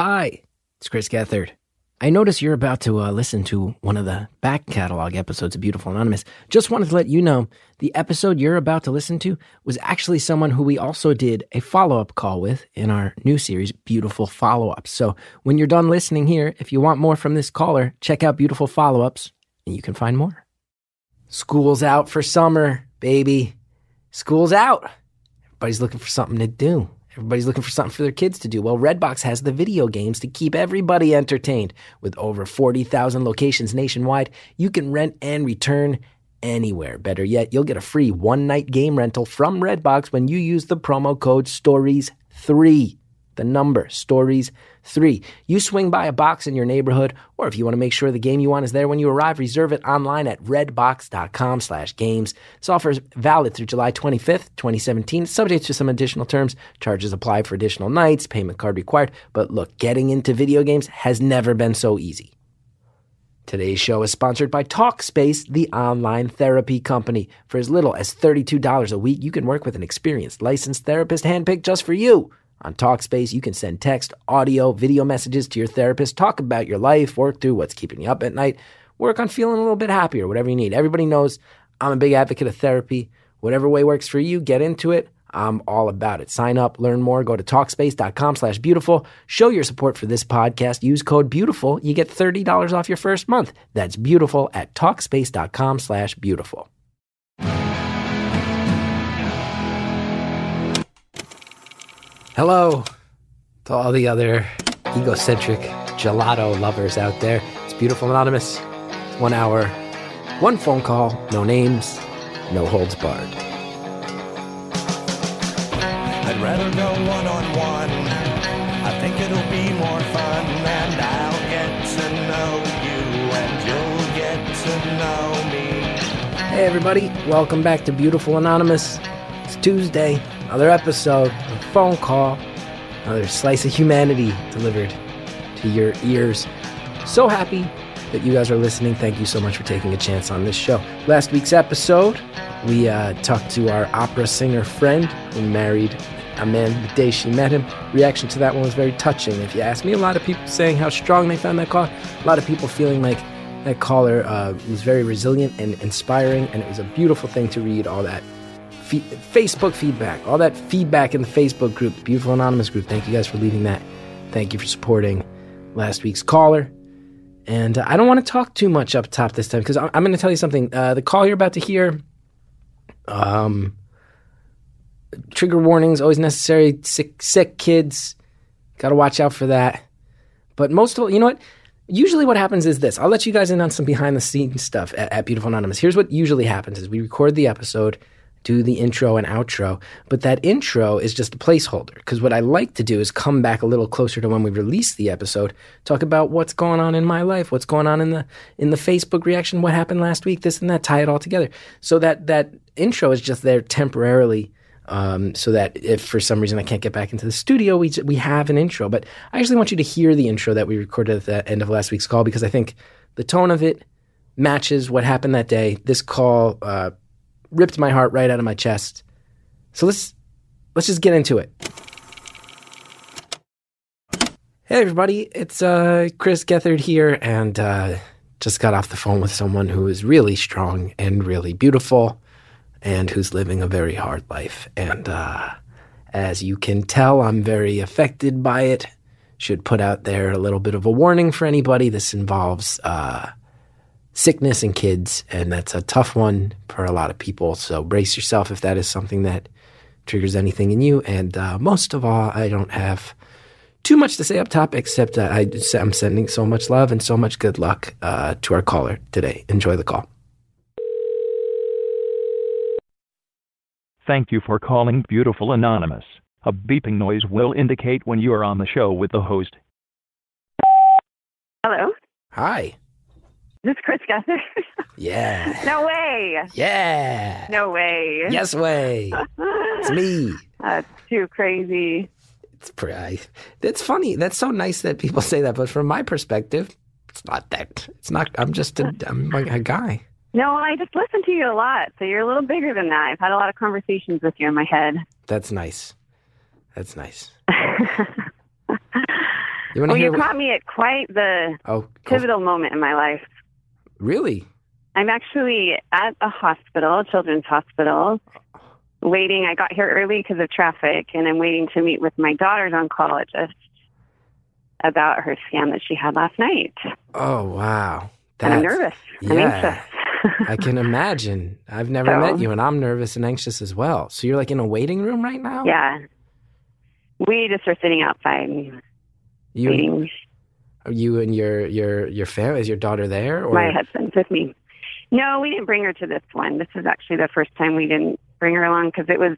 Hi, it's Chris Gethard. I notice you're about to uh, listen to one of the back catalog episodes of Beautiful Anonymous. Just wanted to let you know the episode you're about to listen to was actually someone who we also did a follow up call with in our new series, Beautiful Follow Ups. So when you're done listening here, if you want more from this caller, check out Beautiful Follow Ups and you can find more. School's out for summer, baby. School's out. Everybody's looking for something to do. Everybody's looking for something for their kids to do. Well, Redbox has the video games to keep everybody entertained. With over 40,000 locations nationwide, you can rent and return anywhere. Better yet, you'll get a free one night game rental from Redbox when you use the promo code STORIES3 the number, stories three. You swing by a box in your neighborhood, or if you want to make sure the game you want is there when you arrive, reserve it online at redbox.com slash games. This offer is valid through July 25th, 2017, subject to some additional terms. Charges apply for additional nights, payment card required. But look, getting into video games has never been so easy. Today's show is sponsored by Talkspace, the online therapy company. For as little as $32 a week, you can work with an experienced licensed therapist handpicked just for you. On Talkspace, you can send text, audio, video messages to your therapist, talk about your life, work through what's keeping you up at night, work on feeling a little bit happier, whatever you need. Everybody knows I'm a big advocate of therapy. Whatever way works for you, get into it. I'm all about it. Sign up, learn more, go to talkspace.com slash beautiful. Show your support for this podcast. Use code beautiful. You get $30 off your first month. That's beautiful at talkspace.com slash beautiful. Hello to all the other egocentric gelato lovers out there. It's Beautiful Anonymous. It's one hour, one phone call, no names, no holds barred. I'd rather go one on one. I think it'll be more fun, and I'll get to know you, and you'll get to know me. Hey, everybody, welcome back to Beautiful Anonymous. It's Tuesday, another episode, phone call, another slice of humanity delivered to your ears. So happy that you guys are listening. Thank you so much for taking a chance on this show. Last week's episode, we uh, talked to our opera singer friend who married a man the day she met him. Reaction to that one was very touching. If you ask me, a lot of people saying how strong they found that call. A lot of people feeling like that caller uh, was very resilient and inspiring, and it was a beautiful thing to read all that Facebook feedback, all that feedback in the Facebook group, the Beautiful Anonymous group. Thank you guys for leaving that. Thank you for supporting last week's caller. And uh, I don't want to talk too much up top this time because I'm, I'm going to tell you something. Uh, the call you're about to hear, um, trigger warnings always necessary. Sick, sick kids, got to watch out for that. But most of all, you know what? Usually, what happens is this. I'll let you guys in on some behind the scenes stuff at, at Beautiful Anonymous. Here's what usually happens: is we record the episode do the intro and outro. But that intro is just a placeholder because what I like to do is come back a little closer to when we release the episode, talk about what's going on in my life, what's going on in the in the Facebook reaction, what happened last week, this and that, tie it all together. So that that intro is just there temporarily. Um, so that if for some reason I can't get back into the studio, we we have an intro. But I actually want you to hear the intro that we recorded at the end of last week's call because I think the tone of it matches what happened that day. This call uh, ripped my heart right out of my chest. So let's let's just get into it. Hey everybody, it's uh, Chris Gethard here, and uh, just got off the phone with someone who is really strong and really beautiful, and who's living a very hard life. And uh, as you can tell, I'm very affected by it. Should put out there a little bit of a warning for anybody. This involves uh, sickness in kids, and that's a tough one for a lot of people. So brace yourself if that is something that triggers anything in you. And uh, most of all, I don't have too much to say up top, except that I, am sending so much love and so much good luck uh, to our caller today. Enjoy the call. Thank you for calling Beautiful Anonymous. A beeping noise will indicate when you are on the show with the host. Hello. Hi. This is Chris Gethard. Yeah. no way. Yeah. No way. Yes way. it's me. That's too crazy. It's pretty. That's funny. That's so nice that people say that, but from my perspective, it's not that. It's not. I'm just a. I'm like a guy. No, I just listen to you a lot, so you're a little bigger than that. I've had a lot of conversations with you in my head. That's nice. That's nice. You Well, you caught me at quite the oh, pivotal moment in my life. Really? I'm actually at a hospital, a children's hospital, waiting. I got here early because of traffic, and I'm waiting to meet with my daughter's oncologist about her scan that she had last night. Oh, wow. and I'm That's- nervous. I'm anxious. I can imagine. I've never So- met you, and I'm nervous and anxious as well. So you're like in a waiting room right now? yeah. We just are sitting outside You, waiting. You and your your your family? Is your daughter there? Or My husband's with me. No, we didn't bring her to this one. This is actually the first time we didn't bring her along because it was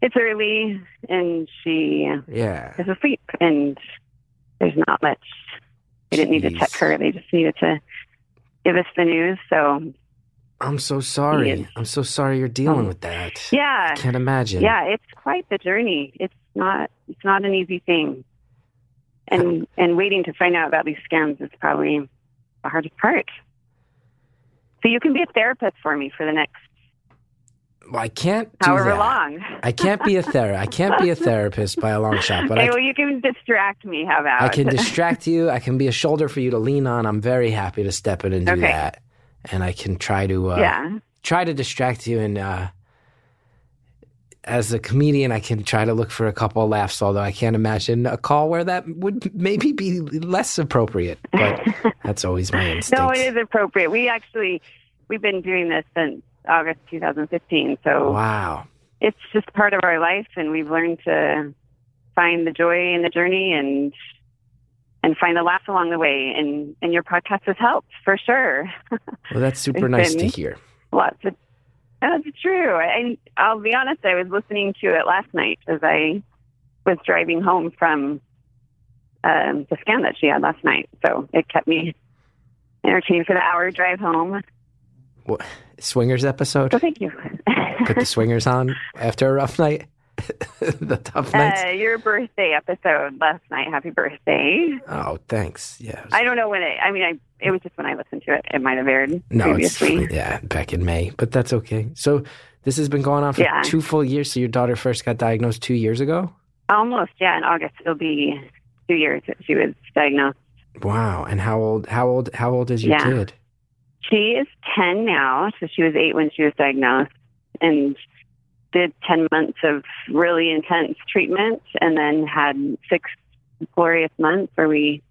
it's early and she yeah. is asleep and there's not much. They didn't need to check her. They just needed to give us the news. So I'm so sorry. I'm so sorry you're dealing Oh. with that. yeah, I can't imagine. yeah, it's quite the journey. It's not it's not an easy thing. And and waiting to find out about these scams is probably the hardest part. So you can be a therapist for me for the next Well, I can't however that. long. I can't be a ther. I can't be a therapist by a long shot, but hey, I, well, you can distract me. How about? I can distract you. I can be a shoulder for you to lean on. I'm very happy to step in and do Okay. that, and I can try to uh, yeah. try to distract you. And uh, as a comedian, I can try to look for a couple of laughs. Although I can't imagine a call where that would maybe be less appropriate. But that's always my instinct. No, it is appropriate. We actually we've been doing this since August 2015, so Wow. it's just part of our life, and we've learned to find the joy in the journey and and find the laughs along the way. And and your podcast has helped for sure. Well, that's super nice to hear. Lots of that's true. And I'll be honest, I was listening to it last night as I was driving home from um, the scan that she had last night. So it kept me entertained for the hour drive home. What, swingers episode. So thank you. Put the swingers on after a rough night. the tough nights. uh, your birthday episode last night. Happy birthday! oh, thanks. Yeah. I don't know when it. I mean, I it was just when I listened to it. It might have aired no, it's previously. yeah, back in May, but that's okay. So this has been going on for Yeah. two full years. So your daughter first got diagnosed two years ago. Almost, yeah. In August, it'll be two years that she was diagnosed. Wow. And how old? How old? How old is your Yeah. kid? She is 10 now, so she was eight when she was diagnosed and did 10 months of really intense treatment and then had six glorious months where we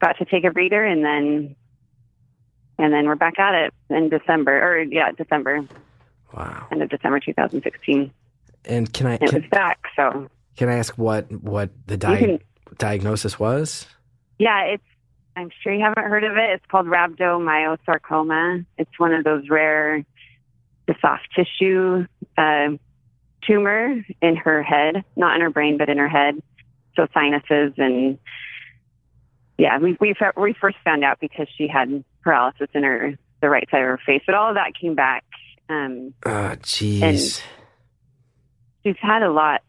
got to take a breather and then and then we're back at it in December or yeah, December, Wow. end of December 2016. And can I It was back, so can I ask what what the di- can diagnosis was? Yeah, it's. I'm sure you haven't heard of it. It's called rhabdomyosarcoma. It's one of those rare, the soft tissue uh, tumor in her head, not in her brain, but in her head. So sinuses and yeah, we we we first found out because she had paralysis in her the right side of her face, but all of that came back. Um, Oh, jeez. she's had a lot.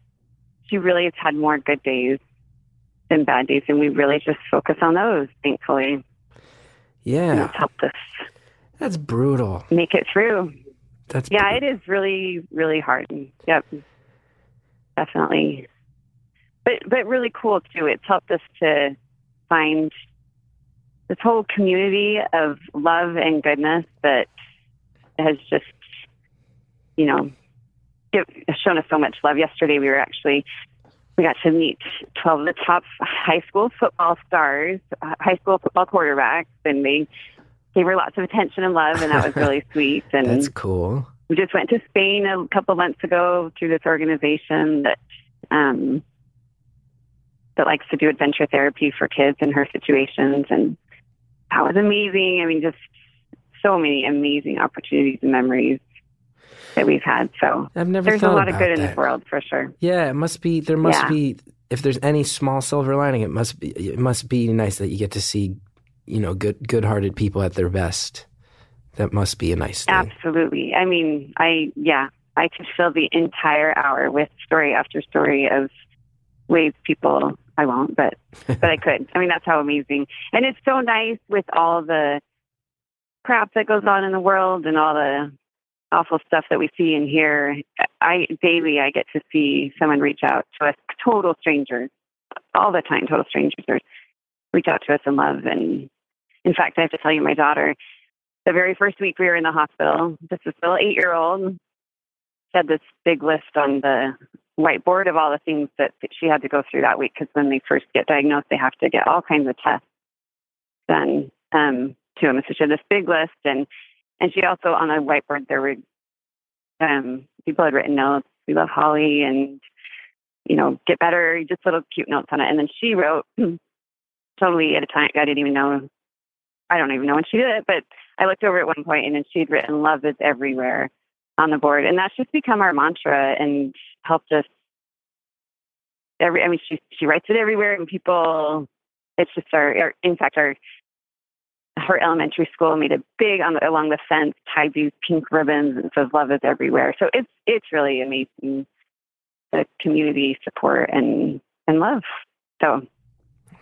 She really has had more good days than bad days, and we really just focus on those. Thankfully, and Yeah, it's helped us that's brutal. make it through. That's Yeah, it is really, really hard. Yep, definitely. But but really cool too. It's helped us to find this whole community of love and goodness that has just, you know, shown us so much love. Yesterday, we were actually we got to meet twelve of the top high school football stars, uh, high school football quarterbacks, and they gave her lots of attention and love, and that was really sweet. And that's cool. we just went to Spain a couple months ago through this organization that um, that likes to do adventure therapy for kids in her situations, and that was amazing. I mean, just so many amazing opportunities and memories that we've had. So I've never there's a lot of good in that. this world for sure. Yeah, it must be. There must Yeah. be. If there's any small silver lining, it must be. It must be nice that you get to see, you know, good, good-hearted people at their best. That must be a nice thing. Absolutely. I mean, I yeah, I could fill the entire hour with story after story of ways people. I won't, but but I could. I mean, that's how amazing. And it's so nice with all the crap that goes on in the world and all the awful stuff that we see and hear. I daily I get to see someone reach out to us, total strangers, all the time, total strangers. Reach out to us in love. And in fact, I have to tell you, my daughter, the very first week we were in the hospital, this is still eight year old, had this big list on the whiteboard of all the things that, that she had to go through that week because when they first get diagnosed, they have to get all kinds of tests done um, to them. So she had this big list, and and she also on the whiteboard there were um, people had written notes. We love Holly, and you know, get better, just little cute notes on it. And then she wrote totally at a time I didn't even know. I don't even know when she did it, but I looked over at one point and then she'd written "Love is everywhere" on the board, and that's just become our mantra and helped us. Every, I mean, she she writes it everywhere, and people. It's just our, our in fact, our her elementary school made a big on the, along the fence, tied these pink ribbons, and says "Love is everywhere." So it's it's really amazing the community support and and love. So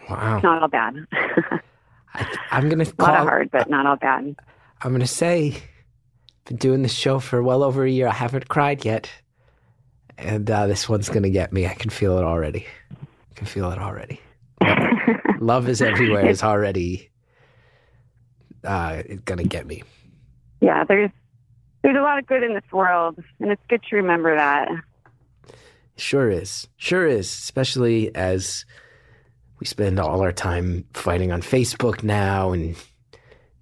Wow. it's not all bad. I, I'm gonna a lot call. of hard, but not all bad. I'm gonna say, I've been doing this show for well over a year. I haven't cried yet, and uh, this one's gonna get me. I can feel it already. I can feel it already. Love is everywhere is already uh, gonna get me. yeah, there's there's a lot of good in this world, and it's good to remember that. Sure is. Sure is. Especially as we spend all our time fighting on Facebook now and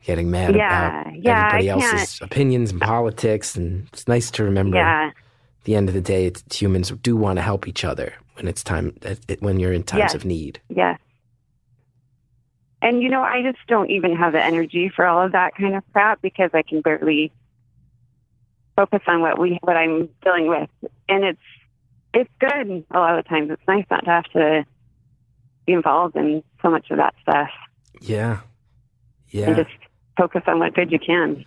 getting mad Yeah, about yeah, everybody I can't- else's opinions and politics. And it's nice to remember Yeah, at the end of the day, it's, humans do want to help each other when it's time, when you're in times Yes. of need. yes. And you know, I just don't even have the energy for all of that kind of crap because I can barely focus on what we what I'm dealing with, and it's it's good a lot of times. It's nice not to have to involved in so much of that stuff Yeah. and Yeah. just focus on what good you can.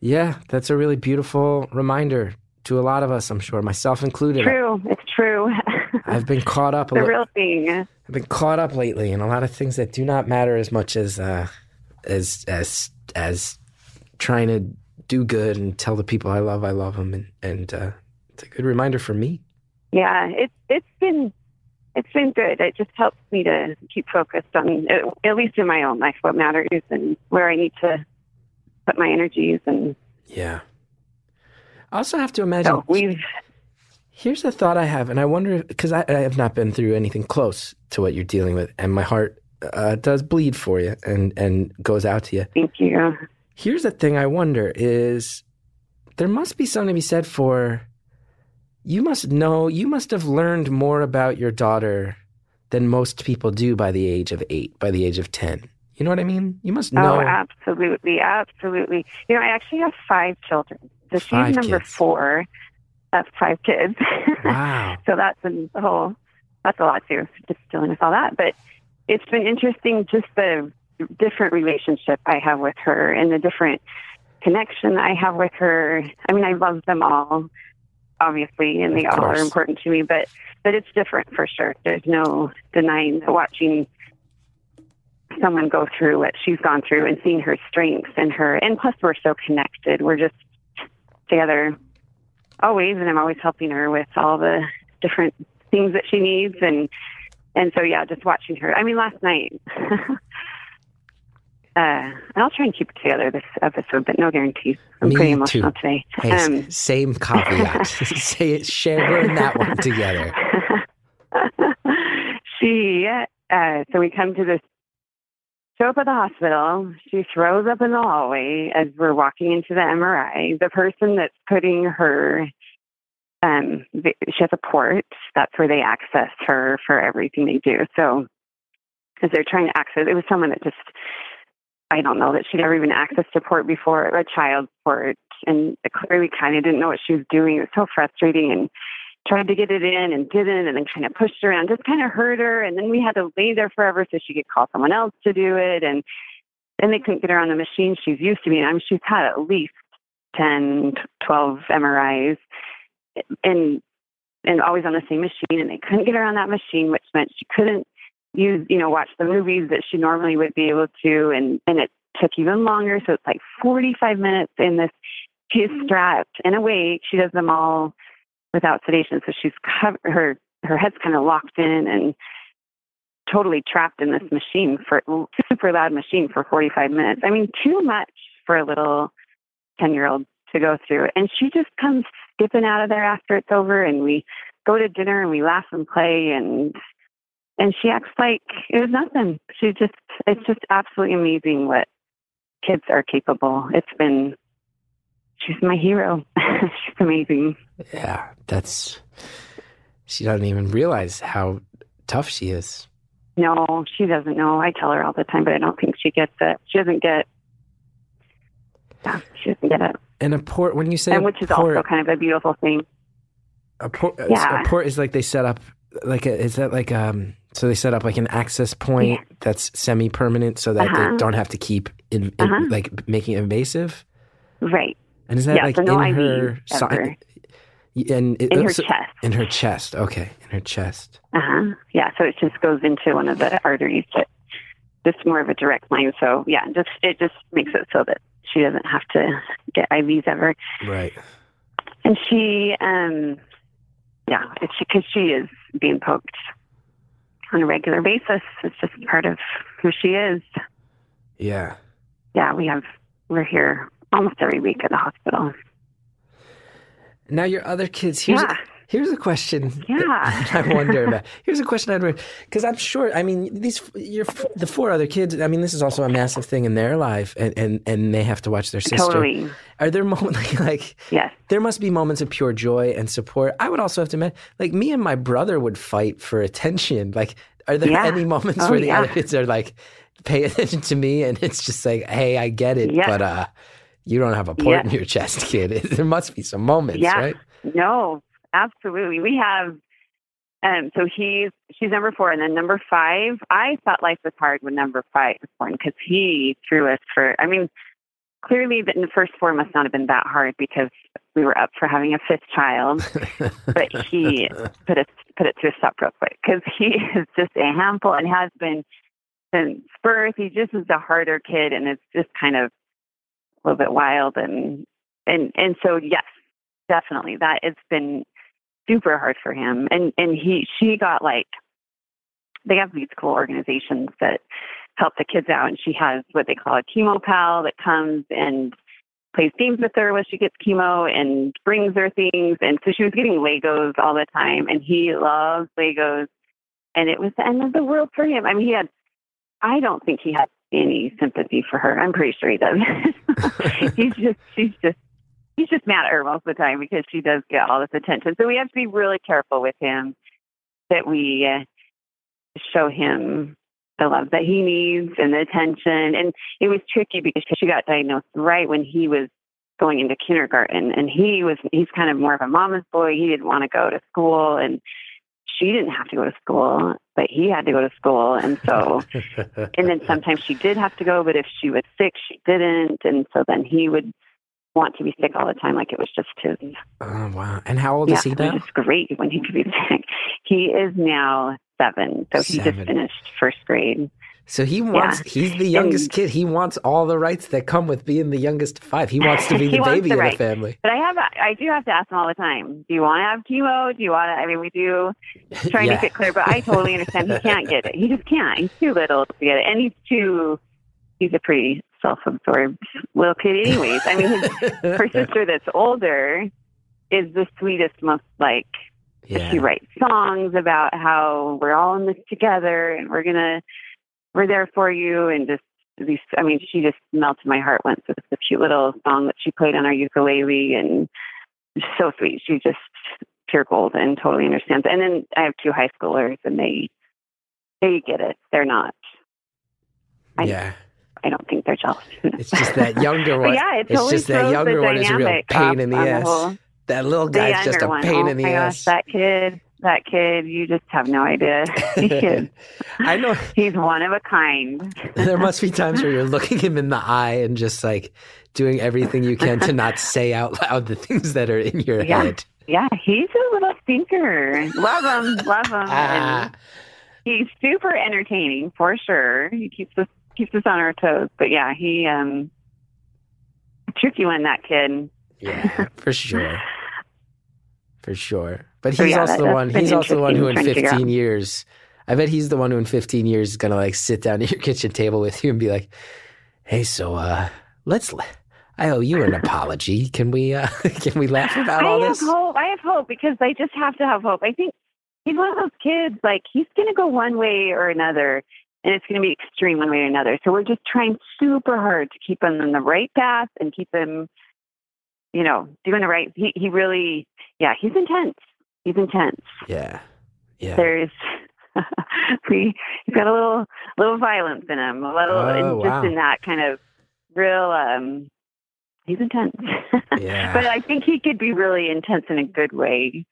Yeah. That's a really beautiful reminder to a lot of us, I'm sure, myself included. True, it's true. I've been caught up a the li- real thing. I've been caught up lately in a lot of things that do not matter as much as uh, as as as trying to do good and tell the people I love I love them, and and uh, it's a good reminder for me. Yeah, it's it's been it's been good. It just helps me to keep focused on at least in my own life what matters and where I need to put my energies. And Yeah. I also have to imagine. so we've Here's a thought I have, and I wonder because I, I have not been through anything close to what you're dealing with, and my heart uh, does bleed for you and and goes out to you. thank you. Here's the thing I wonder is there must be something to be said for you must know you must have learned more about your daughter than most people do by the age of 8 by the age of 10 you know what i mean you must oh, know Oh, absolutely, absolutely. You know, I actually have five children. So she's Five number kids. four of five kids. wow so that's a whole that's a lot too just dealing with all that but it's been interesting just the different relationship i have with her and the different connection i have with her i mean i love them all obviously and they all are important to me but but it's different for sure. There's no denying that watching someone go through what she's gone through and seeing her strengths and her and plus we're so connected. We're just together always and I'm always helping her with all the different things that she needs and and so yeah, just watching her. I mean last night uh and I'll try and keep it together this episode, but no guarantees. I'm Me pretty emotional too. today. hey Um, same caveat say it share in that one together she uh so we come to this show up at the hospital. She throws up in the hallway as we're walking into the MRI. The person that's putting her um the- she has a port. That's where they access her for everything they do. So as they're trying to access it was someone that just I don't know that she'd ever even accessed a port before, a child's port, and clearly kind of didn't know what she was doing. It was so frustrating and tried to get it in and didn't, and then kind of pushed around, just kind of hurt her. And then we had to lay there forever so she could call someone else to do it. And then they couldn't get her on the machine she's used to being. I mean, she's had at least 10, 12 MRIs and and always on the same machine. And they couldn't get her on that machine, which meant she couldn't use, you know, watch the movies that she normally would be able to. And, and it took even longer. So it's like 45 minutes in this. She's mm-hmm. strapped and awake. She does them all without sedation. So she's covered, her, her head's kind of locked in and totally trapped in this machine for super loud machine for 45 minutes. I mean, too much for a little 10 year old to go through. And she just comes skipping out of there after it's over and we go to dinner and we laugh and play and and she acts like it was nothing. She just it's just absolutely amazing what kids are capable. It's been she's my hero. she's amazing. Yeah, that's she doesn't even realize how tough she is. No, she doesn't know. I tell her all the time, but I don't think she gets it. She doesn't get yeah, she doesn't get it. And a port when you say And which is port, also kind of a beautiful thing. a port, Yeah. a port is like they set up like a, is that like um so they set up like an access point that's semi permanent so that Uh-huh. they don't have to keep in, in- Uh-huh. like making it invasive. Right. And is that Yeah, like so no in her si- ever. and it, In her so- chest. In her chest. Okay, in her chest. Uh huh. Yeah. So it just goes into one of the arteries, but just more of a direct line. So yeah, just it just makes it so that she doesn't have to get IVs ever. Right. And she, um, yeah, it's because she is being poked on a regular basis. It's just part of who she is. Yeah. Yeah, we have we're here almost every week at the hospital. Now your other kids. Here's Yeah. Here's a question. Yeah. I wonder about. Here's a question I'd because I'm sure. I mean, these your the four other kids. I mean, this is also a massive thing in their life, and and, and they have to watch their sister. Totally. Are there moments like Yes. there must be moments of pure joy and support? I would also have to admit, like me and my brother would fight for attention. Like, are there Yeah. any moments Oh, where the yeah. other kids are like, pay attention to me, and it's just like, hey, I get it, Yeah. but uh, you don't have a port in your chest, kid. there must be some moments, Yeah. right? No, absolutely. We have um so he's she's number four and then number five, I thought life was hard when number five was born because he threw us for I mean, clearly the, the first four must not have been that hard because we were up for having a fifth child. but he put it put it to a stop real quick because he is just a handful and has been since birth. He just is a harder kid and it's just kind of a little bit wild and and and so yes, definitely that it's been super hard for him. And and he she got like they have these cool organizations that help the kids out and she has what they call a chemo pal that comes and plays games with her when she gets chemo and brings her things. And so she was getting Legos all the time, and he loves Legos. And it was the end of the world for him. I mean, he had, I don't think he had any sympathy for her. I'm pretty sure he does. he's just, she's just, he's just mad at her most of the time because she does get all this attention. So we have to be really careful with him that we uh, show him the love that he needs and the attention. And it was tricky because she got diagnosed right when he was going into kindergarten and he was he's kind of more of a mama's boy. He didn't want to go to school and she didn't have to go to school, but he had to go to school and so and then sometimes she did have to go, but if she was sick she didn't and so then he would want to be sick all the time like it was just his Oh wow! And how old yeah, is he now? was just great when he could be sick. He is now seven, so he Seven. just finished first grade. So he wants. He's the youngest And- kid. He wants all the rights that come with being the youngest of five. He wants to be the baby the of the family. But I have, I do have to ask him all the time. Do you want to have chemo? Do you want to? I mean, we do try and Yeah. make it clear, but I totally understand he can't get it. He just can't. He's too little to get it, and he's too. He's a pretty self-absorbed little kid, anyways. I mean, his, her sister that's older is the sweetest, most like Yeah. she writes songs about how we're all in this together and we're gonna we're there for you and just these I mean she just melted my heart once with the cute little song that she played on our ukulele and so sweet. She just pure gold and totally understands. And then I have two high schoolers and they they get it. They're not I- yeah. I don't think they're jealous. It's just that younger one. yeah, it it's just that younger one is a real pain in the ass. whole- that little guy's just a one. pain oh in the my ass. Gosh, that kid, that kid, you just have no idea. I know. He's one of a kind. There must be times where you're looking him in the eye and just like doing everything you can to not say out loud the things that are in your Yeah. head. Yeah, he's a little stinker. Love him, love him. Ah, he's super entertaining for sure. He keeps us keeps us on our toes. But yeah, he um tricky one that kid. yeah, for sure. For sure. But So, he's yeah, also the one he's also the one who in interesting trying to figure 15 years I bet he's the one who in 15 years is gonna like sit down at your kitchen table with you and be like, "Hey, so uh, let's. I owe you an apology. Can we uh, can we laugh about all this? I have this?" hope. I have hope because I just have to have hope. I think he's one of those kids. Like he's going to go one way or another, and it's going to be extreme one way or another. So we're just trying super hard to keep him on the right path and keep him, you know, doing the right. He he really, yeah, he's intense. He's intense. Yeah, yeah. There's. we he's got a little little violence in him, a little Oh, and just in that kind of real um he's intense. Yeah. but I think he could be really intense in a good way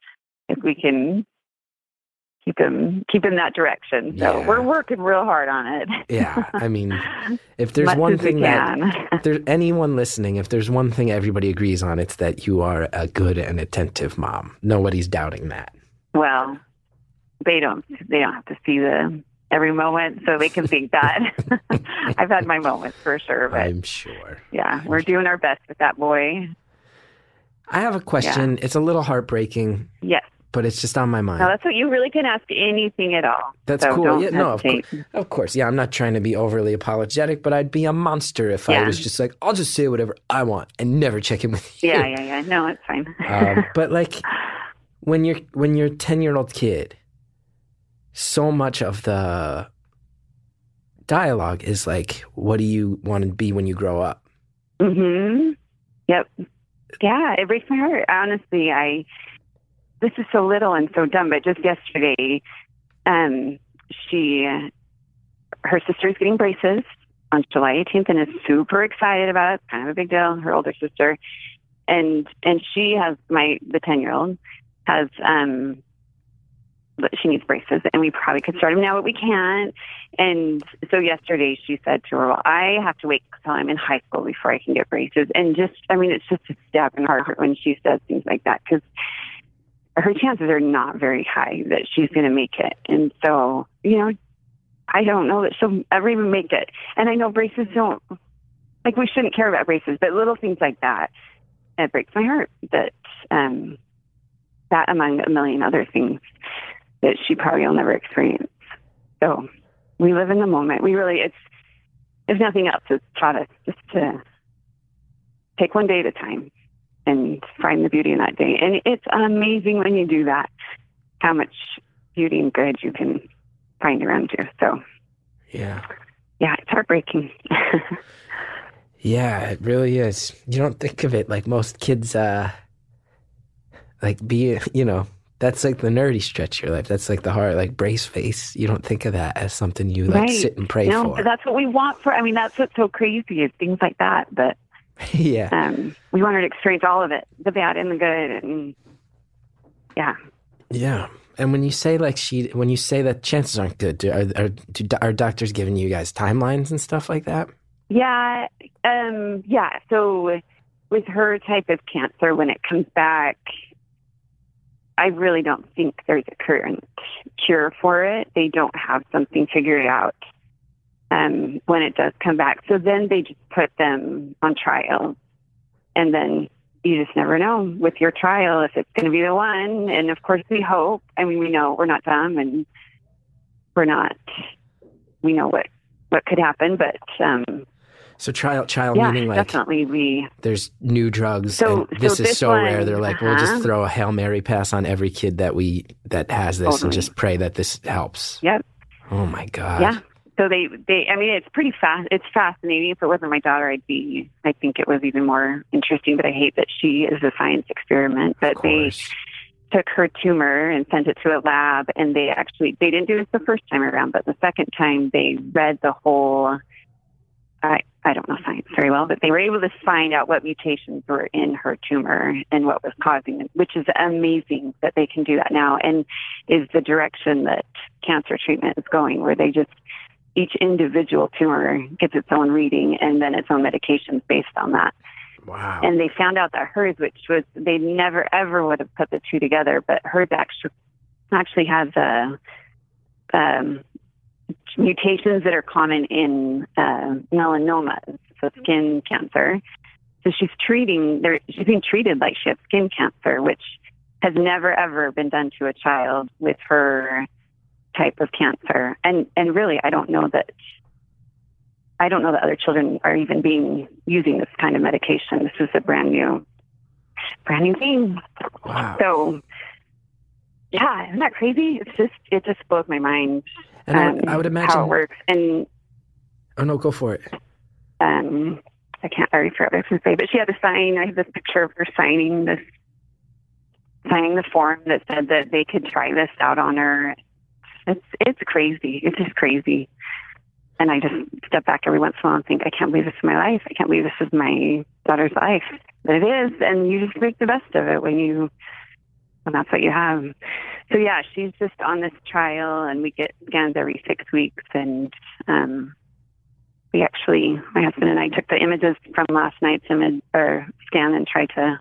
if we can keep him keep in that direction. So Yeah. we're working real hard on it. Yeah, I mean, if there's one thing that if there's anyone listening, if there's one thing everybody agrees on, it's that you are a good and attentive mom. Nobody's doubting that. well, they don't they don't have to see the every moment so they can think that. I've had my moments for sure, but I'm sure. yeah, we're doing our best with that boy. I have a question. It's a little heartbreaking, Yes. But it's just on my mind. No, that's what you really can ask anything at all. That's so cool. Yeah, no, of hesitate. Of course, yeah, I'm not trying to be overly apologetic, but I'd be a monster if I was just like, I'll just say whatever I want and never check in with you. Yeah, yeah, yeah. No, it's fine. um, but like when you're when you're a 10 year old kid so much of the dialogue is like what do you want to be when you grow up hmm Yep. Yeah, it breaks my heart. Honestly, I. This is so little and so dumb, but just yesterday, um, she, her sister's getting braces on July 18th, and is super excited about it. Kind of a big deal. Her older sister, and and she has my the 10 year old has um. She needs braces, and we probably could start them now, but we can't. And so yesterday she said to her, Well, I have to wait until I'm in high school before I can get braces. And just, I mean, it's just a stab in her heart when she says things like that because her chances are not very high that she's going to make it. And so, you know, I don't know that she'll ever even make it. And I know braces don't, like, we shouldn't care about braces, but little things like that, it breaks my heart that, um, that among a million other things that she probably will never experience. So we live in the moment. We really, it's, if nothing else, it's taught us just to take one day at a time and find the beauty in that day. And it's amazing when you do that, how much beauty and good you can find around you. So yeah yeah, it's heartbreaking. yeah it really is you don't think of it like most kids uh like be you know that's like the nerdy stretch of your life that's like the hard like brace face you don't think of that as something you like Right. sit and pray no, for but that's what we want for, I mean, that's what's so crazy is things like that. But yeah um, we want her to experience all of it, the bad and the good. And yeah. Yeah. And when you say like she, when you say that chances aren't good, do, are, are, do, are doctors giving you guys timelines and stuff like that? Yeah, um, yeah. So with her type of cancer, when it comes back, I really don't think there's a current cure for it. They don't have something figured out um, when it does come back. So then they just put them on trial, and then you just never know with your trial if it's going to be the one. And of course, we hope. I mean, we know we're not dumb, and we're not. We know what what could happen, but um, So trial, trial yeah, meaning like definitely we. there's new drugs. So- and this so is this so rare. one, They're like, we'll uh-huh. just throw a hail mary pass on every kid that we that has this, and Totally. just pray that this helps. Yep. Oh my god. Yeah. So they, they, I mean, it's pretty fast. It's fascinating. If it wasn't my daughter, I'd be. I think it was even more interesting. But I hate that she is a science experiment. But they took her tumor and sent it to a lab, and they actually they didn't do it the first time around, but the second time they read the whole. I I don't know science very well, but they were able to find out what mutations were in her tumor and what was causing it, which is amazing that they can do that now, and is the direction that cancer treatment is going, where they just each individual tumor gets its own reading and then its own medications based on that. Wow. And they found out that hers, which was they never ever would have put the two together, but hers actually actually has uh, um, mutations that are common in uh, melanomas, so skin cancer. So she's treating, there- she's being treated like she has skin cancer, which has never ever been done to a child with her type of cancer. And and really, I don't know that. I don't know that other children are even being using this kind of medication. This is a brand new, brand new thing. Wow. So, yeah, isn't that crazy? It's just it just blows my mind. And I, would- I would um, how imagine. it works. And Oh no, go for it. um, I can't. I already forgot what I was going to say, but she had a sign. I have this picture of her signing this, signing the form that said that they could try this out on her. It's it's crazy. It's just crazy. And I just step back every once in a while and think, I can't believe this is my life. I can't believe this is my daughter's life. But it is, and you just make the best of it when you when that's what you have. So yeah, she's just on this trial, and we get scans every six weeks, and um, we actually, my husband and I took the images from last night's image or scan and tried to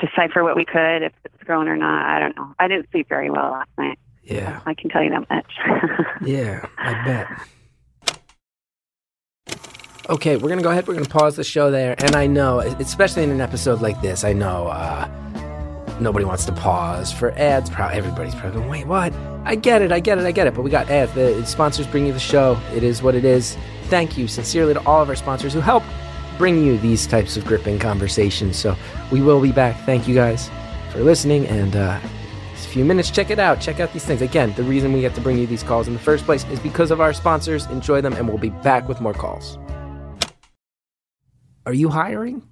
decipher what we could, if it's grown or not. I don't know. I didn't sleep very well last night. Yeah. I can tell you that much. Yeah, I bet. Okay, we're gonna go ahead. We're gonna pause the show there. And I know, especially in an episode like this, I know uh, nobody wants to pause for ads. Probably everybody's probably going, "Wait, what?" I get it, I get it, I get it. But we got ads. The sponsors bring you the show. It is what it is. Thank you sincerely to all of our sponsors who help bring you these types of gripping conversations. So we will be back. Thank you guys for listening and. Uh, few minutes, check it out. Check out these things. Again, the reason we get to bring you these calls in the first place is because of our sponsors. Enjoy them, and we'll be back with more calls. Are you hiring?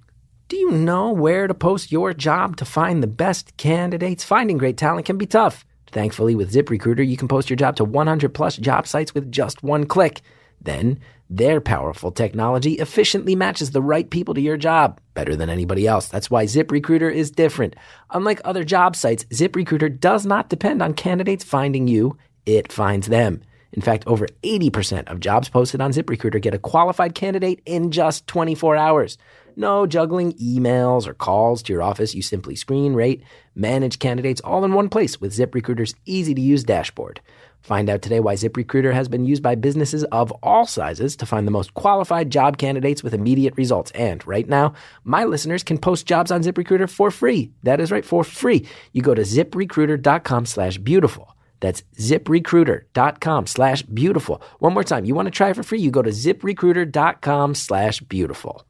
Do you know where to post your job to find the best candidates? Finding great talent can be tough. Thankfully, with ZipRecruiter, you can post your job to 100 plus job sites with just one click. Then, their powerful technology efficiently matches the right people to your job better than anybody else. That's why ZipRecruiter is different. Unlike other job sites, ZipRecruiter does not depend on candidates finding you, it finds them. In fact, over 80% of jobs posted on ZipRecruiter get a qualified candidate in just 24 hours. No juggling emails or calls to your office. You simply screen, rate, manage candidates all in one place with ZipRecruiter's easy to use dashboard. Find out today why ZipRecruiter has been used by businesses of all sizes to find the most qualified job candidates with immediate results. And right now, my listeners can post jobs on ZipRecruiter for free. That is right, for free. You go to ziprecruiter.com slash beautiful. That's ziprecruiter.com slash beautiful. One more time. You want to try for free? You go to ziprecruiter.com slash beautiful.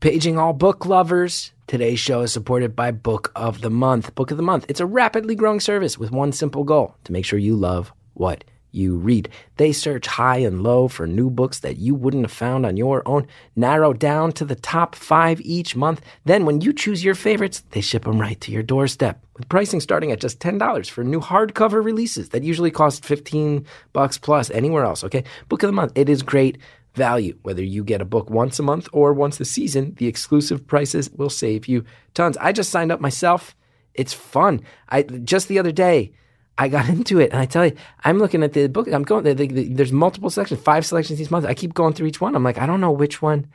Paging all book lovers. Today's show is supported by Book of the Month. Book of the Month. It's a rapidly growing service with one simple goal to make sure you love what you read. They search high and low for new books that you wouldn't have found on your own, narrow down to the top five each month. Then, when you choose your favorites, they ship them right to your doorstep. With pricing starting at just $10 for new hardcover releases that usually cost 15 bucks plus anywhere else, okay? Book of the Month. It is great value. Whether you get a book once a month or once a season, the exclusive prices will save you tons. I just signed up myself. It's fun. I just the other day I got into it, and I tell you, I'm looking at the book. I'm going. The, the, the, there's multiple sections, five selections each month. I keep going through each one. I'm like, I don't know which one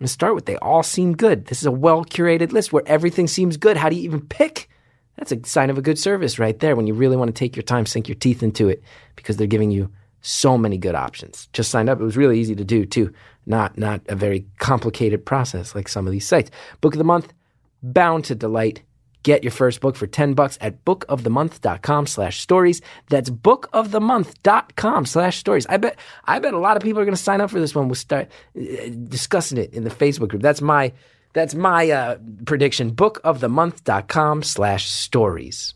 I'm to start with. They all seem good. This is a well curated list where everything seems good. How do you even pick? That's a sign of a good service right there. When you really want to take your time, sink your teeth into it, because they're giving you so many good options. Just signed up. It was really easy to do too. Not not a very complicated process like some of these sites. Book of the month, bound to delight. Get your first book for 10 bucks at bookofthemonth.com slash stories. That's bookofthemonth.com slash stories. I bet I bet a lot of people are going to sign up for this one. We'll start uh, discussing it in the Facebook group. That's my that's my uh, prediction. Bookofthemonth.com slash stories.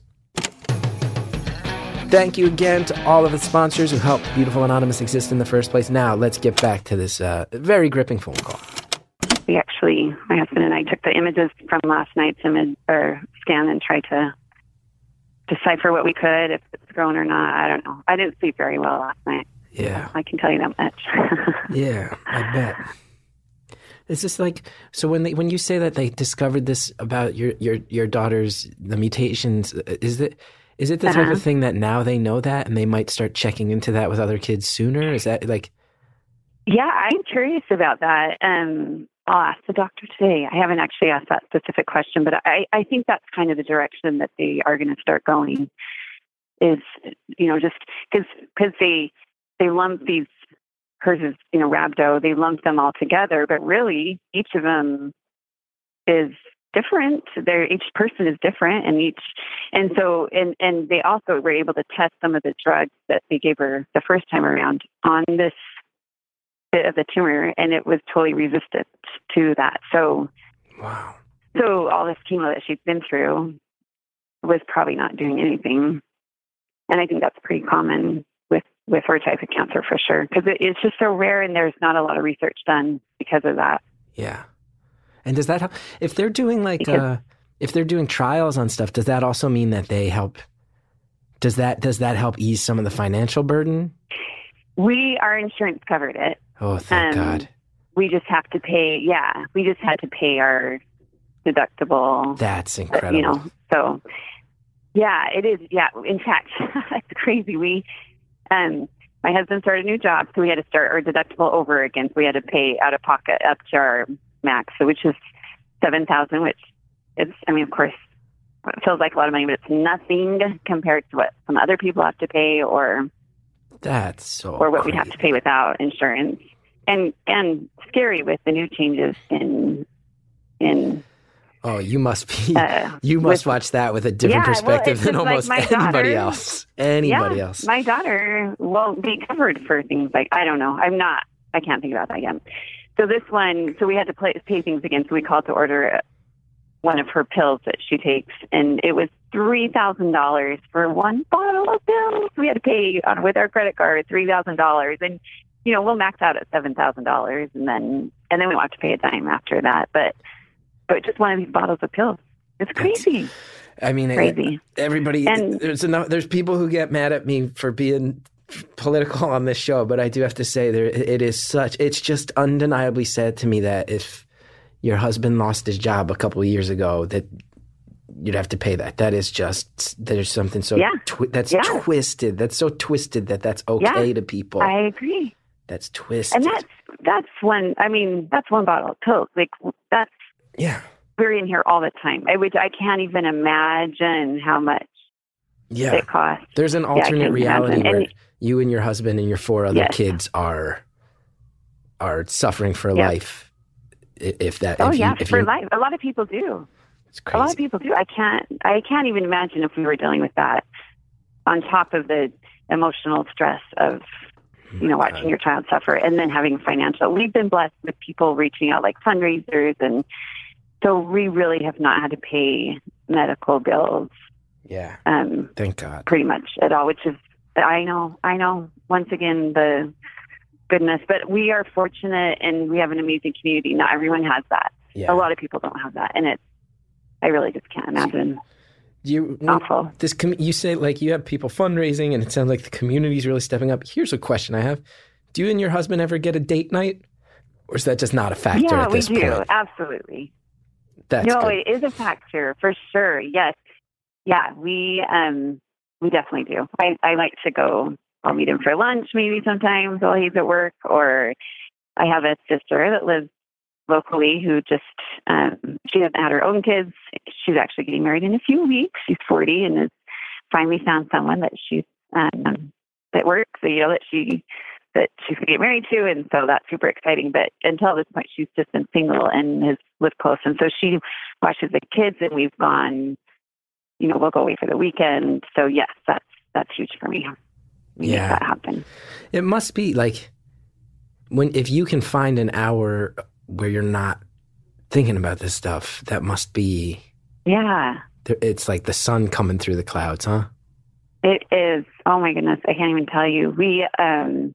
Thank you again to all of the sponsors who helped Beautiful Anonymous exist in the first place. Now, let's get back to this uh, very gripping phone call. we actually, my husband and I took the images from last night's image or scan and tried to decipher what we could, if it's grown or not. I don't know. I didn't sleep very well last night. Yeah, I can tell you that much. yeah, I bet. Is this like so? When they when you say that they discovered this about your your your daughter's the mutations, is it is it the type Uh-huh. of thing that now they know that and they might start checking into that with other kids sooner? Is that like yeah, I'm curious about that. Um, I'll ask the doctor today. I haven't actually asked that specific question, but I, I think that's kind of the direction that they are going to start going. Is you know just because because they they lump these hers is you know rhabdo they lump them all together, but really each of them is different. They're, each person is different, and each, and so, and and they also were able to test some of the drugs that they gave her the first time around on this bit of the tumor, and it was totally resistant to that. So, Wow. so all this chemo that she's been through was probably not doing anything, and I think that's pretty common with with her type of cancer for sure, because it, it's just so rare, and there's not a lot of research done because of that. Yeah. And does that help? If they're doing like, uh, if they're doing trials on stuff, does that also mean that they help? Does that does that help ease some of the financial burden? We our insurance covered it. Oh, thank Um, God. We just have to pay. Yeah, we just had to pay our deductible. That's uh, incredible. You know, so yeah, it is. Yeah, in fact, it's crazy. We, um, my husband started a new job, so we had to start our deductible over again. So we had to pay out of pocket up to our max, so which is seven thousand. Which it's I mean, of course, it feels like a lot of money, but it's nothing compared to what some other people have to pay, or That's so. or what we'd have to pay without insurance. And and scary with the new changes in in Oh, you must be. uh, you must with- watch that with a different Yeah, perspective it's than just like almost anybody daughter- else. Anybody yeah, else. My daughter won't be covered for things like I don't know. I'm not. I can't think about that yet. So this one, so we had to play, pay things again. So we called to order one of her pills that she takes, and it was three thousand dollars for one bottle of pills. We had to pay on with our credit card three thousand dollars, and you know we'll max out at seven thousand dollars, and then and then we won't have to pay a dime after that. But but just one of these bottles of pills, it's That's- crazy, I mean, crazy. everybody. And- there's enough. There's people who get mad at me for being political on this show, but I do have to say there it is such. It's just undeniably sad to me that if your husband lost his job a couple of years ago, that you'd have to pay that. That is just there's something so Yeah. twi- that's Yeah. twisted. That's so twisted that that's okay Yeah. to people. I agree. that's twisted. And that's that's one. I mean, that's one bottle of pills. Like that's yeah, we're in here all the time. I would. I can't even imagine how much yeah. it costs. There's an alternate can't reality imagine. where And- you and your husband and your four other Yes. kids are are suffering for Yeah. life. If that, Oh if yeah, you, for you, life. A lot of people do. it's crazy. A lot of people do. I can't. I can't even imagine if we were dealing with that on top of the emotional stress of you know watching your child suffer and then having financial. We've been blessed with people reaching out like fundraisers and. So we really have not had to pay medical bills Yeah, um, thank God. pretty much at all, which is I know, I know. Once again, the goodness, but we are fortunate and we have an amazing community. Not everyone has that. Yeah, A lot of people don't have that, and it's I really just can't imagine. you Awful. this com- you say like you have people fundraising, and it sounds like the community is really stepping up. Here's a question I have: Do you and your husband ever get a date night, or is that just not a factor yeah, at we do point? absolutely. That's no, good. it is a factor for sure. Yes, yeah, we um we definitely do. I I like to go. I'll meet him for lunch maybe sometimes while he's at work, or I have a sister that lives locally who just um she hasn't had her own kids. She's actually getting married in a few weeks. She's forty and has finally found someone that she's um that works. You know that she that she's going to get married to, and so that's super exciting. But until this point, she's just been single and has lived close, and so she watches the kids, and we've gone. You know, we'll go away for the weekend. So yes, that's that's huge for me. We Yeah. that happen. It must be like when if you can find an hour where you're not thinking about this stuff, that must be Yeah, it's like the sun coming through the clouds, huh? it is. Oh my goodness, I can't even tell you. We um,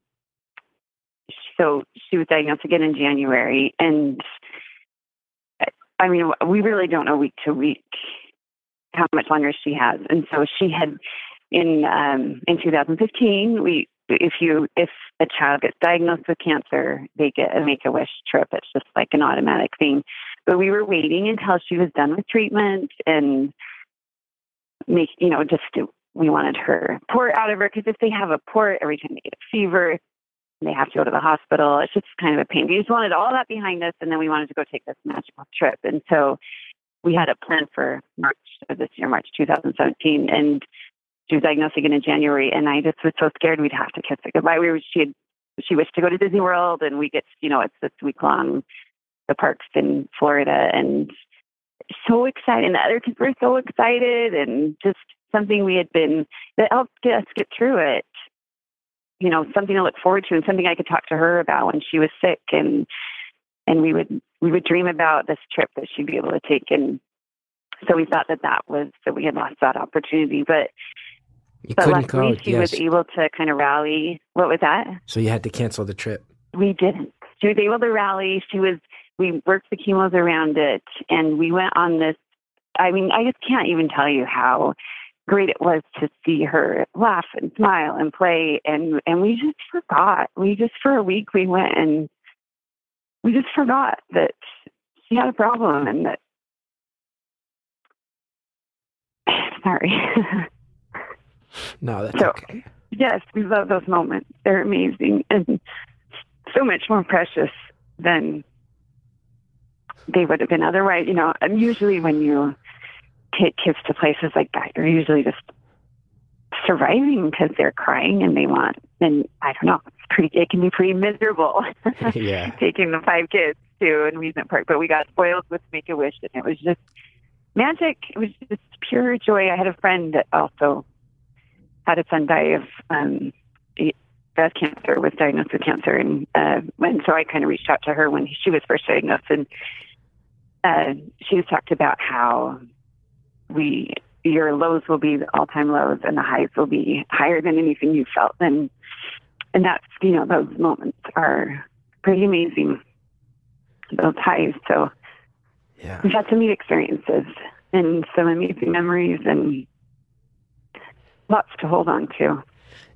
so she was diagnosed again in January, and I mean, we really don't know week to week how much longer she has. And so she had in um, in 2015. We if you if a child gets diagnosed with cancer, they get a Make a Wish trip. It's just like an automatic thing. But we were waiting until she was done with treatment and make you know just we wanted her port out of her because if they have a port every time they get a fever they have to go to the hospital it's just kind of a pain we just wanted all that behind us and then we wanted to go take this magical trip and so we had a plan for march of this year march 2017 and she was diagnosed again in january and i just was so scared we'd have to kiss it goodbye we were she had she wished to go to disney world and we get you know it's this week long the parks in florida and so excited. And the other kids were so excited and just something we had been that helped us get through it. You know, something to look forward to and something I could talk to her about when she was sick and and we would we would dream about this trip that she'd be able to take and so we thought that that was that we had lost that opportunity but You but luckily go. she yes. was able to kind of rally what was that so you had to cancel the trip. we didn't. She was able to rally. She was, we worked the chemos around it and we went on this. I mean, I just can't even tell you how great it was to see her laugh and smile and play. And, and we just forgot. We just, for a week, we went and we just forgot that she had a problem and that, sorry. No, that's So- okay. yes, we love those moments. They're amazing and so much more precious than they would have been otherwise. You know, and usually when you take kids to places like that, you're usually just surviving because they're crying and they want. And I don't know, it's pretty. It can be pretty miserable Yeah. taking the five kids to an amusement park. But we got spoiled with Make a Wish, and it was just magic. It was just pure joy. I had a friend that also had a son die of um, breast cancer, was diagnosed with cancer, and uh, and so I kind of reached out to her when she was first diagnosed, and uh, she just talked about how we your lows will be all-time lows, and the highs will be higher than anything you felt, and and that's you know those moments are pretty amazing. Those highs, so Yeah. we've had some neat experiences and some amazing memories and lots to hold on to.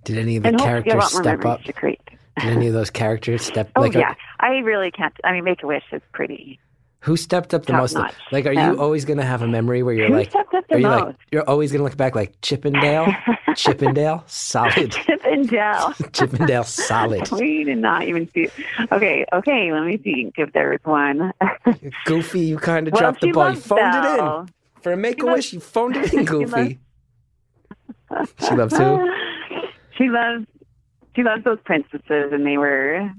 Did any of the and characters step up? to create. Did any of those characters step? Oh like, yeah, I really can't. I mean, Make a Wish is pretty. Who stepped up the Top most? notch. Like, are you always going to have a memory where you're Who like, stepped up the are you most? like, you're always going to look back like Chippendale, Chippendale, solid, Chip and Dale. Chippendale, solid, we did not even see. Okay, okay. Let me think if there was one. Goofy. You kind of well, dropped the ball. You loves phoned it in for a Make a loves- Wish. You phoned it in, She Goofy. She loves who? She loves. She loves those princesses, and they were.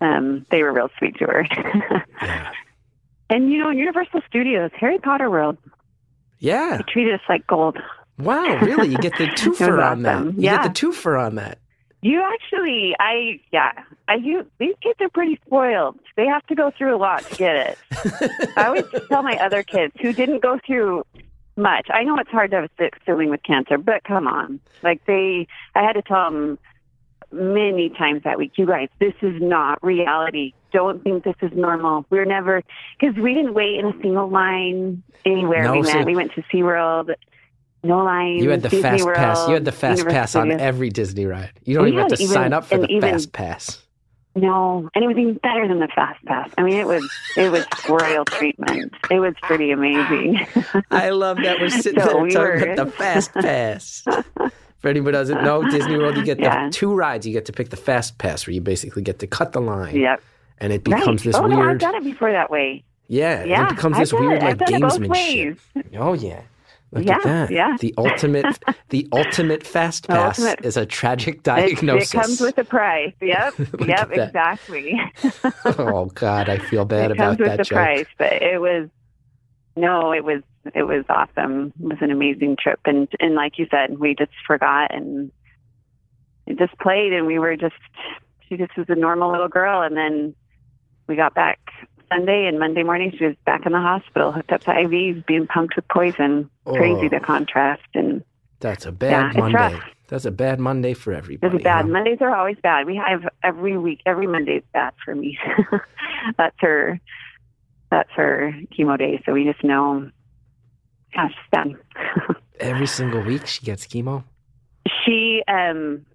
Um, they were real sweet to her. Yeah. And you know, in Universal Studios, Harry Potter World, Yeah. they treated us like gold. Wow. Really? You get the twofer on that. You Yeah. get the twofer on that. You actually, I yeah, I you. These kids are pretty spoiled. They have to go through a lot to get it. I always tell my other kids who didn't go through much. I know it's hard to have a sick sibling with cancer, but come on, like they. I had to tell them many times that week, you guys, this is not reality. Don't think this is normal. We're never because we didn't wait in a single line anywhere No, we so- went. We went to SeaWorld. No lines. You had the Disney fast World, pass. You had the fast Universal pass on every Disney ride. You don't We even have to even- sign up for the even- fast pass. No, and it was even better than the fast pass. I mean, it was it was royal treatment. It was pretty amazing. I love that we're sitting So there we talking were- about the fast pass. For anybody who doesn't know, Disney World, you get Yeah. the two rides. You get to pick the fast pass, where you basically get to cut the line, yep. And it becomes this oh, No, I've done it before that way. yeah, Yeah, it becomes this weird it. Like it gamesmanship. Oh yeah, look Yeah, at that. yeah. The ultimate, the ultimate fast pass ultimate- is a tragic diagnosis. it comes with a price. Yep. Yep. Exactly. oh God, I feel bad about that. it about comes with that the joke. price, but it was no, it was it was awesome. It was an amazing trip, and and like you said, we just forgot and just played, and we were just she just was a normal little girl, and then we got back Sunday and Monday morning she was back in the hospital, hooked up to IVs, being pumped with poison. Crazy Oh. the contrast, and That's a bad it's Monday. That's a bad Monday for everybody. was bad. huh? Mondays are always bad. We have every week, every Monday is bad for me. that's her. That's her chemo day. So we just know. Gosh, it's bad. Every single week she gets chemo. she um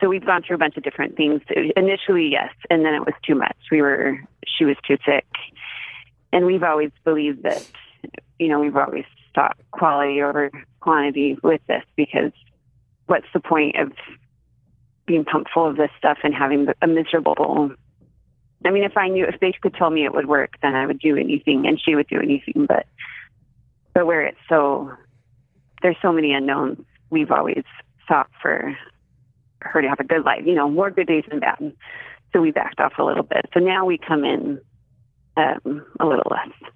so we've gone through a bunch of different things. Initially yes and then it was too much. We were she was too sick. And we've always believed that you know we've always thought quality over quantity with this because what's the point of being pumped full of this stuff and having a miserable i mean if i knew if they could tell me it would work then i would do anything and she would do anything. But but where it's so there's so many unknowns we've always sought for her to have a good life, you know, more good days than bad. So we backed off a little bit. So now we come in um, a little less.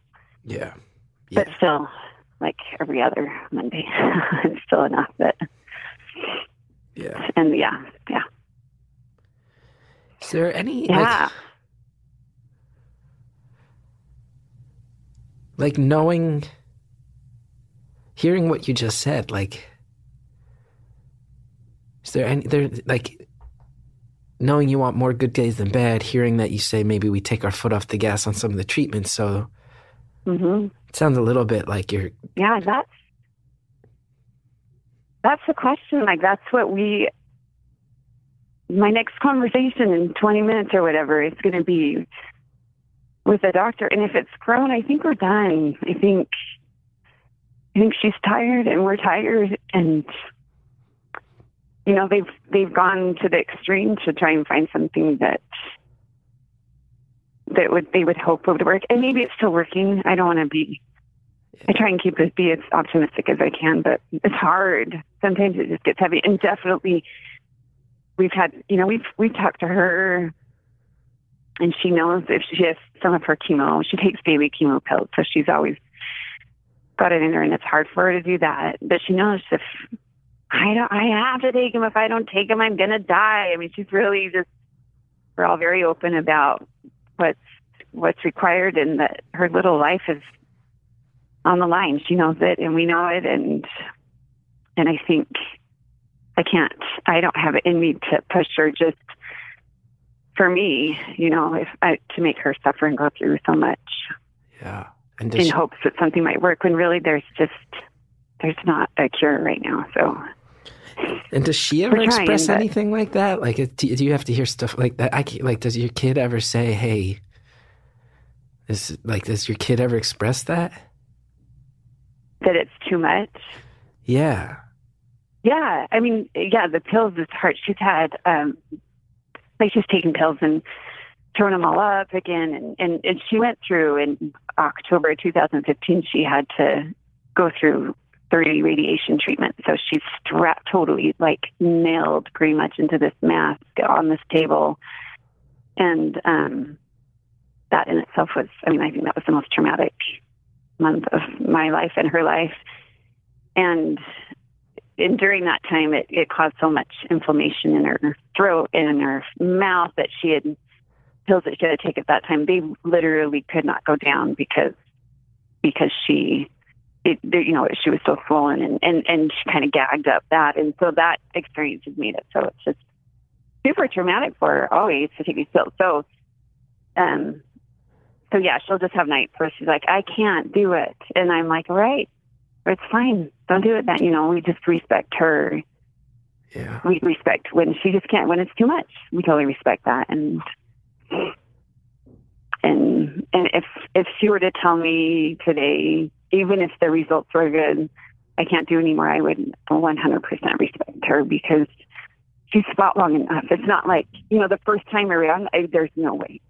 Yeah. Yeah. but still, like every other Monday, it's still enough that, Yeah. and yeah, yeah, Is there any yeah. like like knowing hearing what you just said, like is there any there like knowing you want more good days than bad, hearing that you say maybe we take our foot off the gas on some of the treatments, so mm-hmm. it sounds a little bit like you're yeah that's that's the question. Like that's what we my next conversation in 20 minutes or whatever is going to be with the doctor. And if it's grown i think we're done. I think i think she's tired and we're tired and you know they've they've gone to the extreme to try and find something that that would they would hope would work and maybe it's still working i don't want to be I try and keep it be as optimistic as I can, but it's hard. Sometimes it just gets heavy. And definitely, we've had you know we've we've talked to her, and she knows if she has some of her chemo, she takes daily chemo pills, so she's always got it in her, and it's hard for her to do that. But she knows if I don't, I have to take him. If I don't take him, I'm gonna die. I mean, she's really just. We're all very open about what's what's required, and that her little life is on the line. She knows it, and we know it, and and I think I can't. I don't have it in me to push her. Just for me, you know, if I, to make her suffer and go through so much yeah. And in she, hopes that something might work, when really there's just there's not a cure right now. So and does she ever trying, express anything like that? Like, do you have to hear stuff like that? I like, does your kid ever say, "Hey"? Is like, does your kid ever express that? that it's too much. Yeah. Yeah, I mean, yeah, the pills is hard. She's had, um, like, she's taken pills and thrown them all up again, and and, and she went through in October 2015. She had to go through 30 radiation treatments, so she's strapped totally, like, nailed pretty much into this mask on this table, and um, that in itself was, I mean, I think that was the most traumatic month of my life and her life, and and during that time, it, it caused so much inflammation in her throat and in her mouth that she had pills that she had to take at that time. They literally could not go down because because she, it, you know, she was so swollen and and and she kind of gagged up that, and so that experience has made it so it's just super traumatic for her always to take these pills. So, um, so yeah, she'll just have nights where she's like, I can't do it, and I'm like, all right, it's fine. Don't do it then. You know, we just respect her. Yeah. We respect when she just can't, when it's too much. We totally respect that. And, and, and if, if she were to tell me today, even if the results were good, I can't do anymore, I would 100% respect her because she's fought long enough. It's not like, you know, the first time around, I, there's no way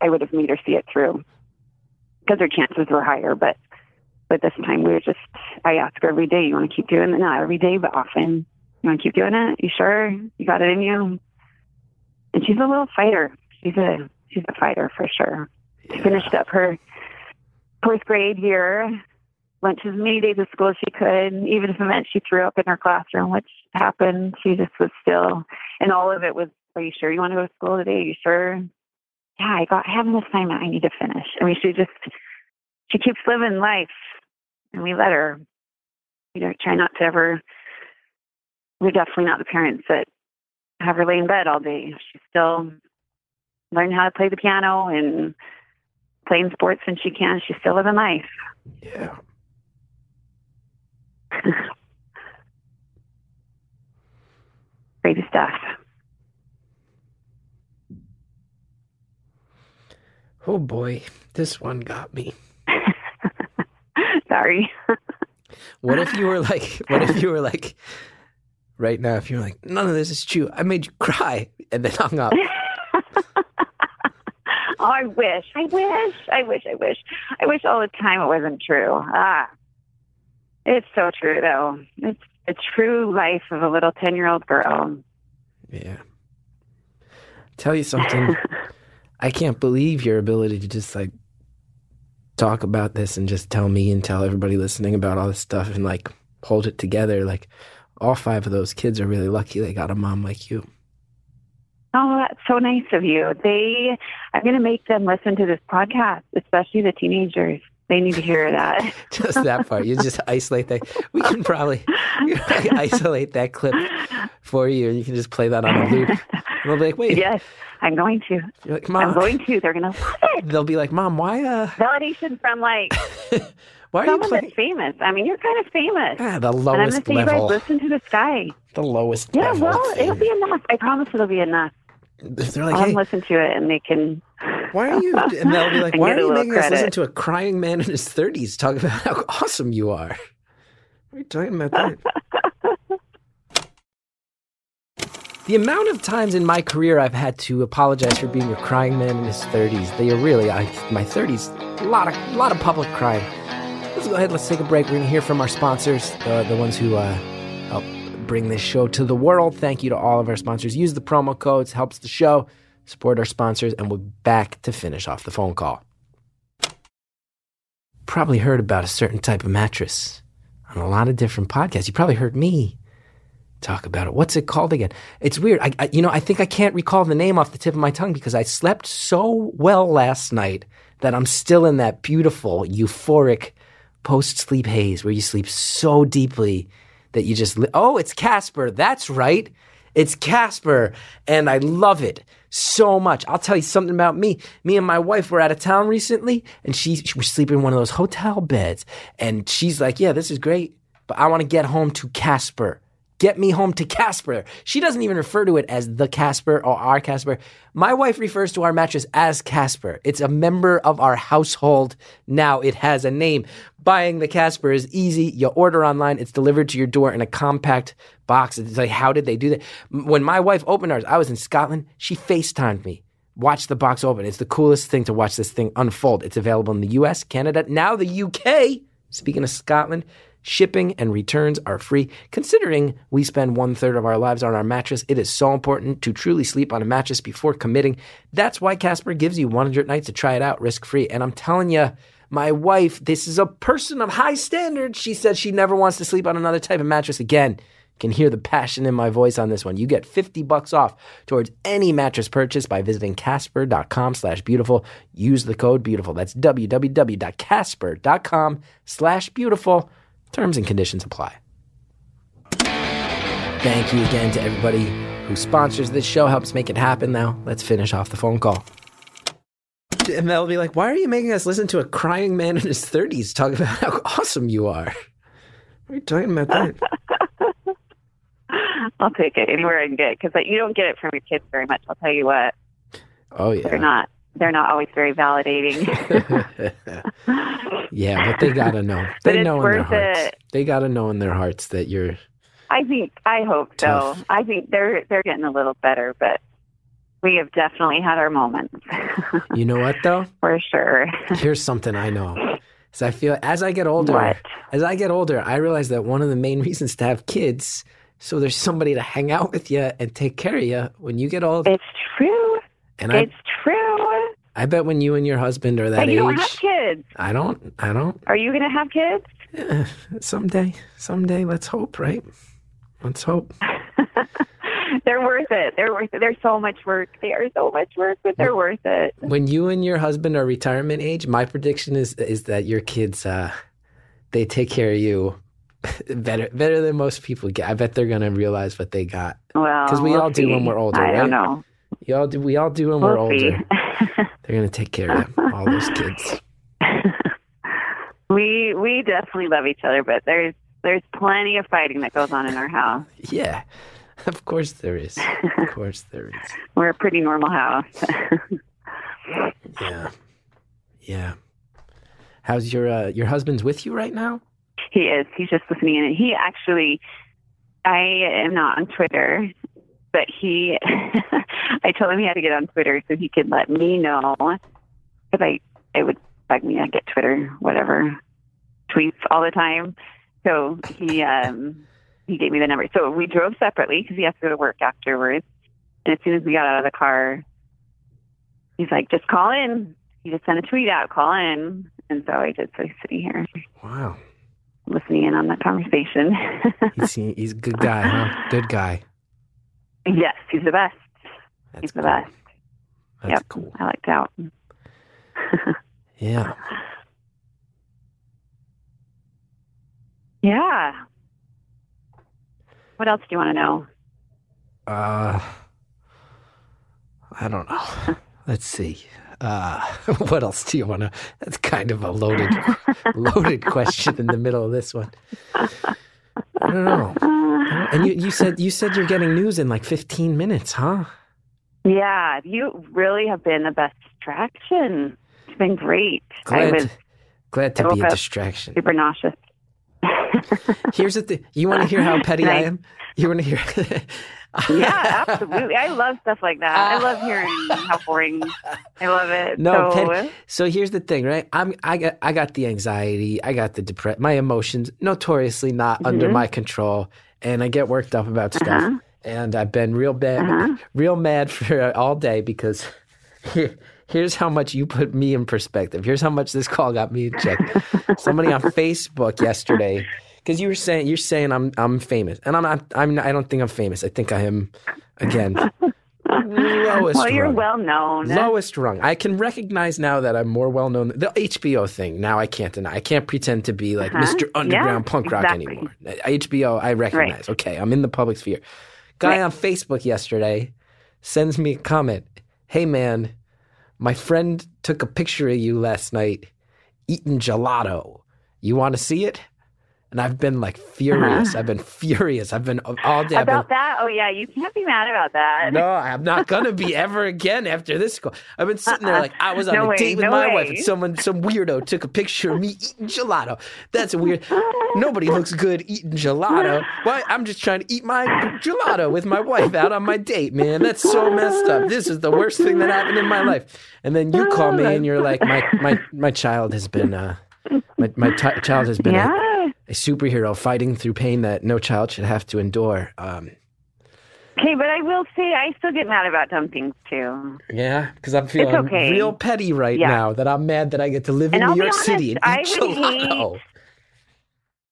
I would have made her see it through because her chances were higher. But but this time we were just, I ask her every day, you want to keep doing it? Not every day, but often. You want to keep doing it? You sure? You got it in you? And she's a little fighter. She's a, she's a fighter for sure. She finished up her fourth grade year, went to as many days of school as she could, even if it meant she threw up in her classroom, which happened. She just was still, and all of it was, are you sure you want to go to school today? Are you sure? Yeah, I got, I have an assignment I need to finish. I mean, she just, she keeps living life and we let her. We don't try not to ever. We're definitely not the parents that have her lay in bed all day. She's still learning how to play the piano and playing sports when she can. She's still living life. Yeah. Crazy stuff. Oh boy, this one got me. Sorry. What if you were like, what if you were like, right now, if you were like, none of this is true. I made you cry and then hung up. Oh, I wish. I wish. I wish. I wish. I wish all the time it wasn't true. Ah, it's so true though. It's the true life of a little ten-year-old girl. Yeah. Tell you something. I can't believe your ability to just like talk about this and just tell me and tell everybody listening about all this stuff and like hold it together. Like all five of those kids are really lucky they got a mom like you. Oh, that's so nice of you. They, I'm going to make them listen to this podcast, especially the teenagers. They need to hear that. just that part. You just isolate that. We can probably isolate that clip for you, and you can just play that on a loop. And they'll be like, "Wait, yes, I'm going to. You're like, I'm going to. They're going to love it. They'll be like, "Mom, why? Uh, Validation from like why are you someone playing that's famous. I mean, you're kind of famous. ah, the and I'm gonna say, you guys listen to this guy. the lowest Yeah, level. well, thing. it'll be enough. I promise it'll be enough. They're like, I'll "Hey, listen to it and they can. why are you?" And they'll be like, "Why are you making us listen to a crying man in his thirties talk about how awesome you are?" What are you talking about that? The amount of times in my career I've had to apologize for being a crying man in his 30s, they are really, I, my 30s, a lot of, a lot of public crying. Let's go ahead, let's take a break. We're going to hear from our sponsors, uh, the ones who uh, bring this show to the world. Thank you to all of our sponsors. Use the promo codes, helps the show, support our sponsors, and we're back to finish off the phone call. Probably heard about a certain type of mattress on a lot of different podcasts. You probably heard me talk about it. What's it called again? It's weird. I, I, you know, I think I can't recall the name off the tip of my tongue because I slept so well last night that I'm still in that beautiful, euphoric post-sleep haze where you sleep so deeply that you just li- oh, it's Casper. That's right. It's Casper, and I love it so much. I'll tell you something about me. Me and my wife were out of town recently, and she, she was sleeping in one of those hotel beds, and she's like, "Yeah, this is great, but I want to get home to Casper." Get me home to Casper. She doesn't even refer to it as the Casper or our Casper. My wife refers to our mattress as Casper. It's a member of our household now. It has a name. Buying the Casper is easy. You order online, it's delivered to your door in a compact box. It's like, how did they do that? When my wife opened ours, I was in Scotland. She FaceTimed me. Watch the box open. It's the coolest thing to watch this thing unfold. It's available in the US, Canada, now the UK. Speaking of Scotland, shipping and returns are free. Considering we spend one third of our lives on our mattress, it is so important to truly sleep on a mattress before committing. That's why Casper gives you 100 nights to try it out risk free. And I'm telling you, my wife, this is a person of high standards. She said she never wants to sleep on another type of mattress again. Can hear the passion in my voice on this one. You get 50 bucks off towards any mattress purchase by visiting casper.com slash beautiful. Use the code beautiful. That's www.casper.com slash beautiful. Terms and conditions apply. Thank you again to everybody who sponsors this show, helps make it happen now. Let's finish off the phone call. And they'll be like, why are you making us listen to a crying man in his 30s talk about how awesome you are? What are you talking about that? I'll take it anywhere I can get because you don't get it from your kids very much. I'll tell you what. Oh, yeah. They're not. They're not always very validating. yeah, but they gotta know. They know in their hearts. it. They gotta know in their hearts that you're. I think. I hope so. I think they're they're getting a little better, but we have definitely had our moments You know what though? for sure. Here's something I know. So I feel as I get older, What? as I get older, I realize that one of the main reasons to have kids, so there's somebody to hang out with you and take care of you when you get old. It's true. And I, It's true. I bet when you and your husband are that But you don't have age, kids. I don't, I don't. Are you going to have kids? Eh, someday, someday, let's hope, right? Let's hope. they're worth it. They're worth it. They're so much work. They are so much work, but they're worth it. When you and your husband are retirement age, my prediction is is that your kids, uh, they take care of you better better than most people get. I bet they're gonna realize what they got. Well, 'Cause we we'll all do when we're older, I don't know. You all do. We all do when we're We'll see. older. They're gonna take care of all those kids. we we definitely love each other, but there's there's plenty of fighting that goes on in our house. Yeah, of course there is. Of course there is. We're a pretty normal house. Yeah, yeah. How's your uh, your husband's with you right now? he is. He's just listening in. And he actually, I am not on Twitter, but he, I told him he had to get on Twitter so he could let me know because I it would bug me. I get Twitter, whatever, tweets all the time. So he um he gave me the number. So we drove separately because he has to go to work afterwards. And as soon as we got out of the car, he's like, "Just call in." He just sent a tweet out, "Call in," and so I did. So he's sitting here Wow. listening in on that conversation. He's, he's a good guy, huh? Good guy. Yes, he's the best. That's he's the best. That's yep, cool. I liked out. Yeah. Yeah. What else do you want to know? Uh, I don't know. Let's see. Uh, what else do you want to? That's kind of a loaded, loaded question in the middle of this one. I don't know. And you, you said you said you're getting news in like 15 minutes, huh? Yeah, you really have been the best distraction. It's been great. I Glad, was glad to be a distraction. super nauseous. Here's the thing. You want to hear how petty I am? You want to hear? yeah, absolutely. I love stuff like that. I love hearing how boring. I love it. No, so, Penny- So here's the thing, right? I'm I got I got the anxiety, I got the depression, my emotions notoriously not under Mhm. my control, and I get worked up about stuff. Uh-huh. And I've been real bad, Uh-huh. real mad for all day because here, here's how much you put me in perspective. Here's how much this call got me in check. Somebody on Facebook yesterday, because you were saying you're saying I'm I'm famous, and I'm not. I'm I don't think I'm famous. I think I am, again, lowest. well, you're rung. well known. Lowest rung. I can recognize now that I'm more well known. The HBO thing, now I can't deny. I can't pretend to be like Uh-huh. Mr. Underground Yeah, punk rock exactly. anymore. HBO, I recognize. Okay, I'm in the public sphere. Guy Right. on Facebook yesterday sends me a comment. Hey, man, my friend took a picture of you last night eating gelato. You want to see it? And I've been like furious. I've been furious. I've been all day. I've been, Uh-huh. About that? Oh, yeah, you can't be mad about that. no, I'm not gonna be ever again after this call. I've been sitting there like I was on No a way, date with no my way. wife, and someone, some weirdo, took a picture of me eating gelato. That's weird. Nobody looks good eating gelato. Why? I'm just trying to eat my gelato with my wife out on my date, man. That's so messed up. This is the worst thing that happened in my life. And then you call me and you're like, my my my child has been uh, my my ti child has been Yeah. a superhero fighting through pain that no child should have to endure. Um, Okay, but I will say I still get mad about dumb things too. Yeah, because I'm feeling okay. real petty right Yeah. now that I'm mad that I get to live And in I'll New York honest, City and I eat gelato.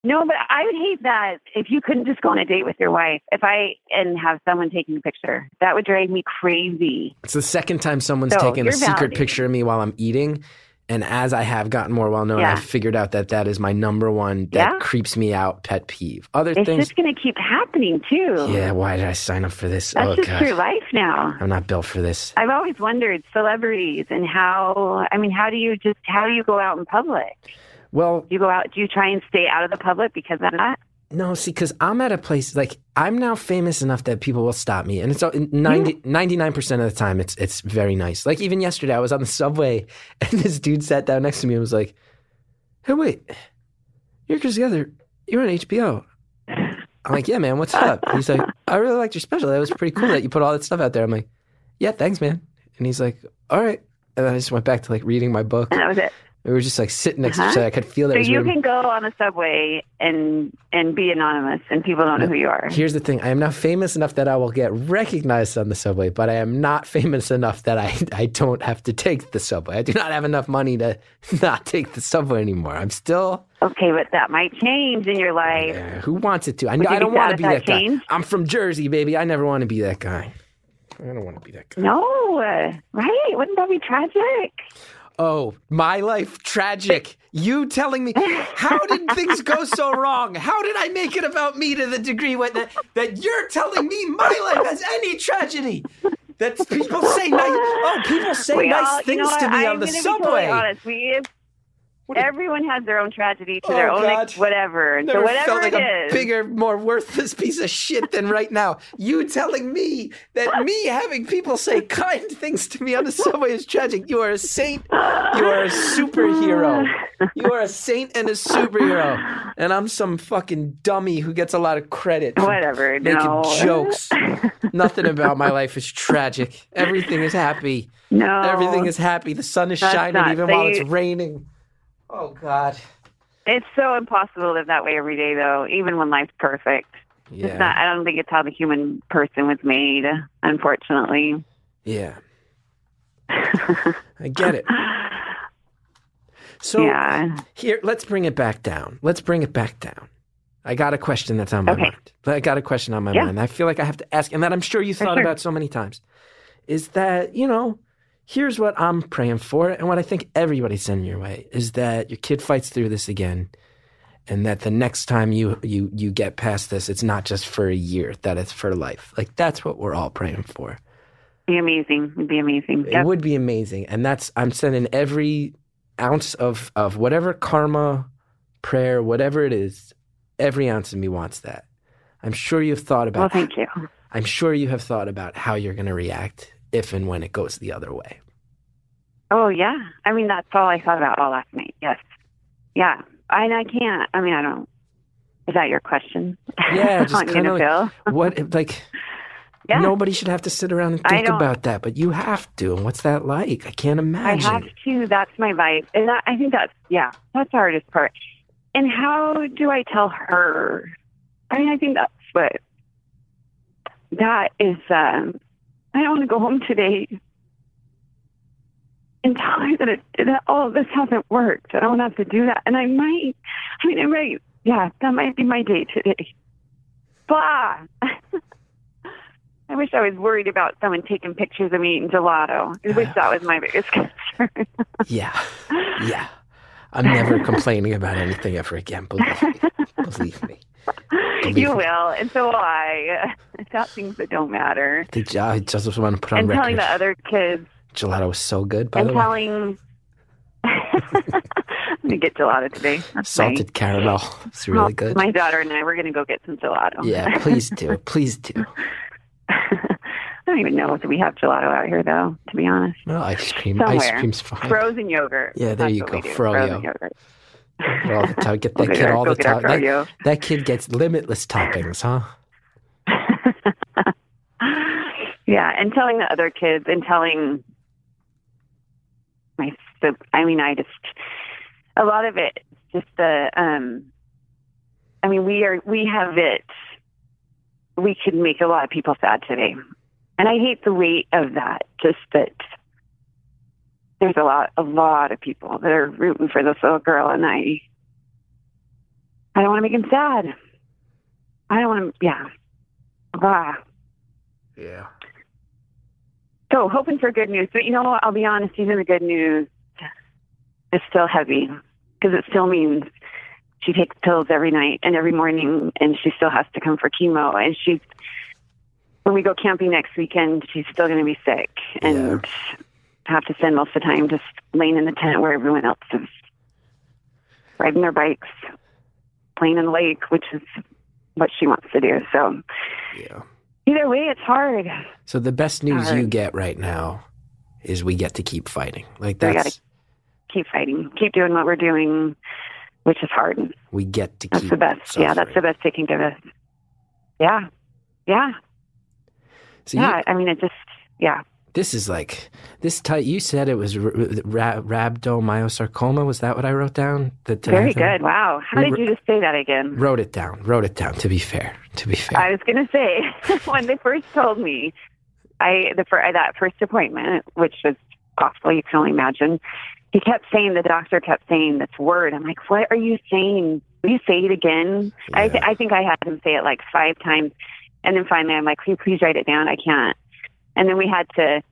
No, but I would hate that if you couldn't just go on a date with your wife. If I and have someone taking a picture, that would drive me crazy. It's the second time someone's So, taken a secret picture of me while I'm eating. And as I have gotten more well known, Yeah. I've figured out that that is my number one that Yeah. creeps me out pet peeve. Other It's things, just going to keep happening too. yeah, why did I sign up for this? That's oh, just God. your life now. I'm not built for this. I've always wondered celebrities and how. I mean, how do you just how do you go out in public? Well, Do you go out? Do you try and stay out of the public because of that? No, see, because I'm at a place like I'm now famous enough that people will stop me, and it's all- 99 percent of the time it's it's very nice. Like even yesterday, I was on the subway, and this dude sat down next to me and was like, "Hey, wait, you're Chris Gethard. You're on HBO." I'm like, "Yeah, man, what's up?" He's like, "I really liked your special. That was pretty cool that you put all that stuff out there." I'm like, "Yeah, thanks, man." And he's like, "All right." And then I just went back to like reading my book. And that was it. We were just like sitting next to Uh-huh. each other. I could feel that. So you can go on the subway and and be anonymous, and people don't know who you are. Here's the thing: I am now famous enough that I will get recognized on the subway, but I am not famous enough that I I don't have to take the subway. I do not have enough money to not take the subway anymore. I'm still. Okay, but that might change in your life. eh, who wants it to? I, I don't want to be that that guy. I'm from Jersey, baby. I never want to be that guy. I don't want to be that guy. No, uh, right? Wouldn't that be tragic? Oh, my life tragic. You telling me how did things go so wrong? How did I make it about me to the degree when that, that you're telling me my life has any tragedy? That people say nice oh people say We nice all- you things know to me I'm on the subway. totally honest. We everyone has their own tragedy to Oh, their own God. whatever. And Never so whatever felt like it a is, bigger, more worthless piece of shit than right now. You telling me that me having people say kind things to me on the subway is tragic. You are a saint. You are a superhero. You are a saint and a superhero. And I'm some fucking dummy who gets a lot of credit whatever. making no. jokes. Nothing about my life is tragic. Everything is happy. No, Everything is happy. The sun is shining even so while you- it's raining. Oh God. It's so impossible to live that way every day, though. Even when life's perfect, Yeah. it's not. I don't think it's how the human person was made. Unfortunately. Yeah. I get it. So yeah. here, let's bring it back down. Let's bring it back down. I got a question that's on my Okay. mind. I got a question on my Yeah. mind. I feel like I have to ask, and that I'm sure you thought sure. about so many times. Is that you know? Here's what I'm praying for, and what I think everybody's sending your way is that your kid fights through this again, and that the next time you you you get past this, it's not just for a year, that it's for life. Like that's what we're all praying for. Be amazing. It'd be amazing. It would be amazing, and that's I'm sending every ounce of of whatever karma, prayer, whatever it is. Every ounce of me wants that. I'm sure you've thought about Well, thank you. I'm sure you have thought about how you're going to react if and when it goes the other way. Oh yeah. I mean, that's all I thought about all last night. Yes. Yeah. And I can't. I mean, I don't. Is that your question? Yeah, just kind of like, what like Yeah. nobody should have to sit around and think about that, but you have to. And what's that like? I can't imagine. I have to. That's my vibe, and that, I think that's yeah, that's the hardest part. And how do I tell her? I mean, I think that's what that is. Um, I don't want to go home today and tell her that it, that all of this hasn't worked. I don't have to do that, and I might. I mean, I might. Yeah, that might be my day today. Blah. I wish I was worried about someone taking pictures of me eating gelato. I wish that was my biggest concern. Yeah, yeah. I'm never complaining about anything ever again. Believe me. Believe me. You will, and so will I. About things that don't matter. The, uh, I just want to put on And telling the other kids, Gelato was so good, by and the way. telling. I'm gonna get gelato today. That's Salted caramel. It's really good. My daughter and I, we're gonna go get some gelato. Yeah, please do. Please do. I don't even know if we have gelato out here, though. To be honest, No, ice cream. Ice cream's fine. frozen yogurt. Yeah, there That's you go. Frozen yogurt. All the time. Get that get kid all the time. That, that kid gets limitless toppings, huh? yeah, and telling the other kids and telling my so I mean I just a lot of it just the um I mean we are we have it we could make a lot of people sad today. And I hate the weight of that, just that there's a lot a lot of people that are rooting for this little girl and I I don't want to make him sad. I don't want to yeah. Ah. Yeah. So hoping for good news, but you know what? I'll be honest. Even the good news is still heavy because it still means she takes pills every night and every morning, and she still has to come for chemo. And she's when we go camping next weekend, she's still going to be sick and have to spend most of the time just laying in the tent where everyone else is riding their bikes, playing in the lake, which is what she wants to do. So Yeah. either way, it's hard. So the best news you get right now is we get to keep fighting. Like that's keep fighting, keep doing what we're doing, which is hard. we get to That's keep the best. Yeah, that's the best they can give us. Yeah, yeah, So you- yeah. I mean, it just, yeah, this is like this tight. You said it was r- ra- rhabdomyosarcoma. Was that what I wrote down? The, very good. Wow, how did you just say that again? Wrote it down. Wrote it down. To be fair. To be fair. I was going to say when they first told me, I the fir- that first appointment, which was awful, you can only imagine. He kept saying the doctor kept saying this word. I'm like, what are you saying? Will you say it again? I, th- I think I had him say it like five times, and then finally I'm like, can you please write it down? I can't. And then we had to.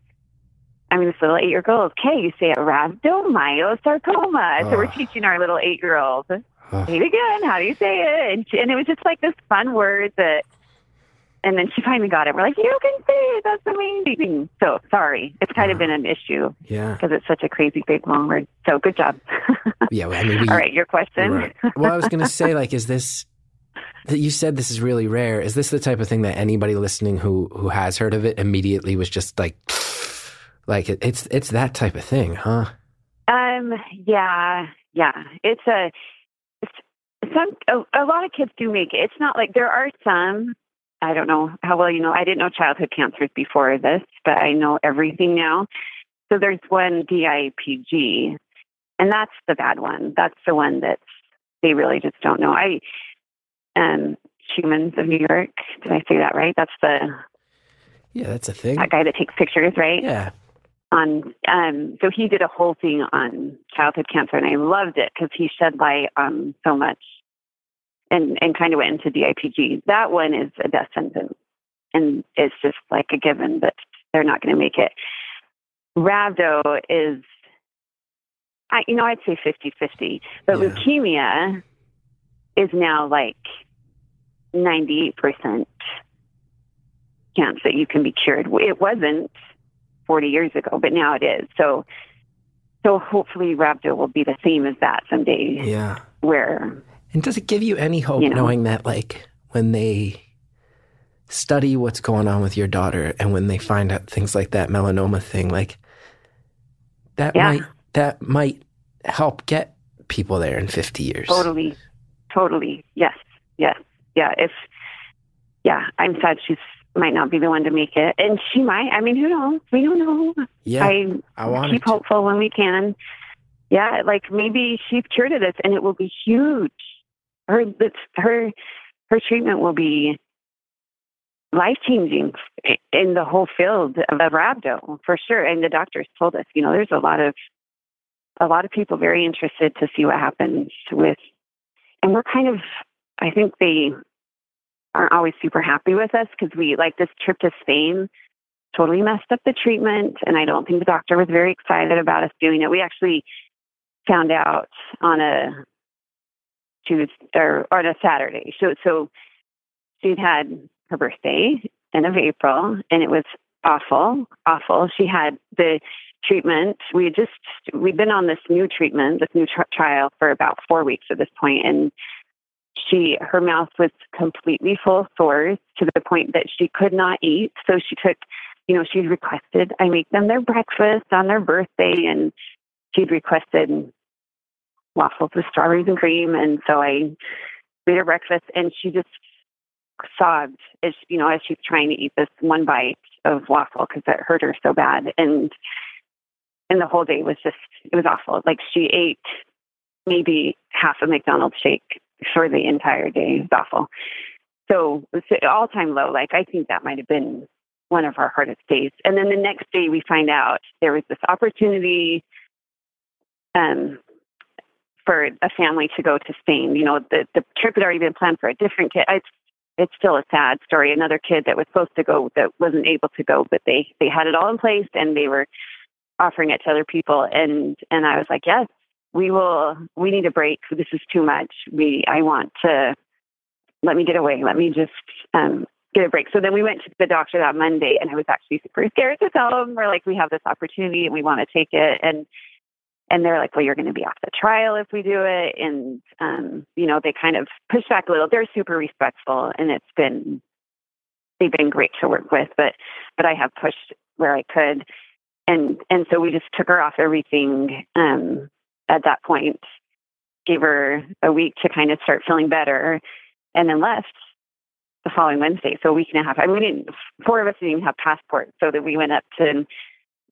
I mean, this little eight-year-old, okay, you say it rhabdomyosarcoma. So we're teaching our little eight-year-old Ugh. say it again. How do you say it? And, and it was just like this fun word that, and then she finally got it. We're like, you can say it. That's amazing. So sorry, it's kind of been an issue yeah. because it's such a crazy big long word. So good job. Yeah. I mean, we, All right, your question. Right. Well, I was going to say, like, is this you said this is really rare? Is this the type of thing that anybody listening who who has heard of it immediately was just like, like it, it's it's that type of thing, huh? Um. Yeah. Yeah. It's a. It's, some a, a lot of kids do make it. It's not like there are some. I don't know how well you know. I didn't know childhood cancers before this, but I know everything now. So there's one DIPG, and that's the bad one. That's the one that they really just don't know. I, um, Humans of New York. Did I say that right? That's the Yeah, that's a thing. that guy that takes pictures, right? Yeah, on um so he did a whole thing on childhood cancer and I loved it because he shed light on so much and and kind of went into DIPG. That one is a death sentence and it's just like a given that they're not going to make it. Rhabdo is I you know I'd say 50-50, but Yeah. leukemia is now like 98% chance that you can be cured. It wasn't 40 years ago, but now it is. So, so hopefully rhabdo will be the same as that someday Yeah. where, And does it give you any hope You know. knowing that, like, when they study what's going on with your daughter and when they find out things like that melanoma thing, like, that Yeah. might that might help get people there in 50 years. totally, totally. Yes. Yes. Yeah. If, yeah, I'm sad she's might not be the one to make it. And she might, I mean, who knows? We don't know. Yeah. I, I want keep hopeful when we can. Yeah, like maybe she's cured of this, and it will be huge. Her that's her her treatment will be life changing in the whole field of rhabdo for sure. And the doctors told us, you know, there's a lot of a lot of people very interested to see what happens with, and we're kind of, I think they aren't always super happy with us because we like this trip to Spain totally messed up the treatment and I don't think the doctor was very excited about us doing it. We actually found out on a Tuesday or on a Saturday. So so she'd had her birthday end of April and it was awful, awful. She had the treatment. We just we've been on this new treatment, this new tri- trial for about four weeks at this point, and she her mouth was completely full of sores to the point that she could not eat. So she took, you know, she'd requested I make them their breakfast on their birthday, and she'd requested waffles with strawberries and cream, and so I made her breakfast, and she just sobbed as you know as she's trying to eat this one bite of waffle because it hurt her so bad, and and the whole day was just it was awful. Like she ate maybe half a McDonald's shake for the entire day. It was awful. So it was all time low. Like I think that might have been one of our hardest days. And then the next day we find out there was this opportunity um for a family to go to Spain. You know, the the trip had already been planned for a different kid. It's it's still a sad story. Another kid that was supposed to go that wasn't able to go, but they they had it all in place and they were offering it to other people and and I was like, "Yes, we will we need a break. This is too much. We I want to let me get away. Let me just um get a break. So then we went to the doctor that Monday and I was actually super scared to tell them we're like we have this opportunity and we want to take it and and they're like, Well, you're gonna be off the trial if we do it and um, you know, they kind of push back a little. They're super respectful and it's been they've been great to work with, but but I have pushed where I could and and so we just took her off everything um at that point, gave her a week to kind of start feeling better, and then left the following Wednesday. So a week and a half. I mean, we didn't. Four of us didn't even have passports, so that we went up to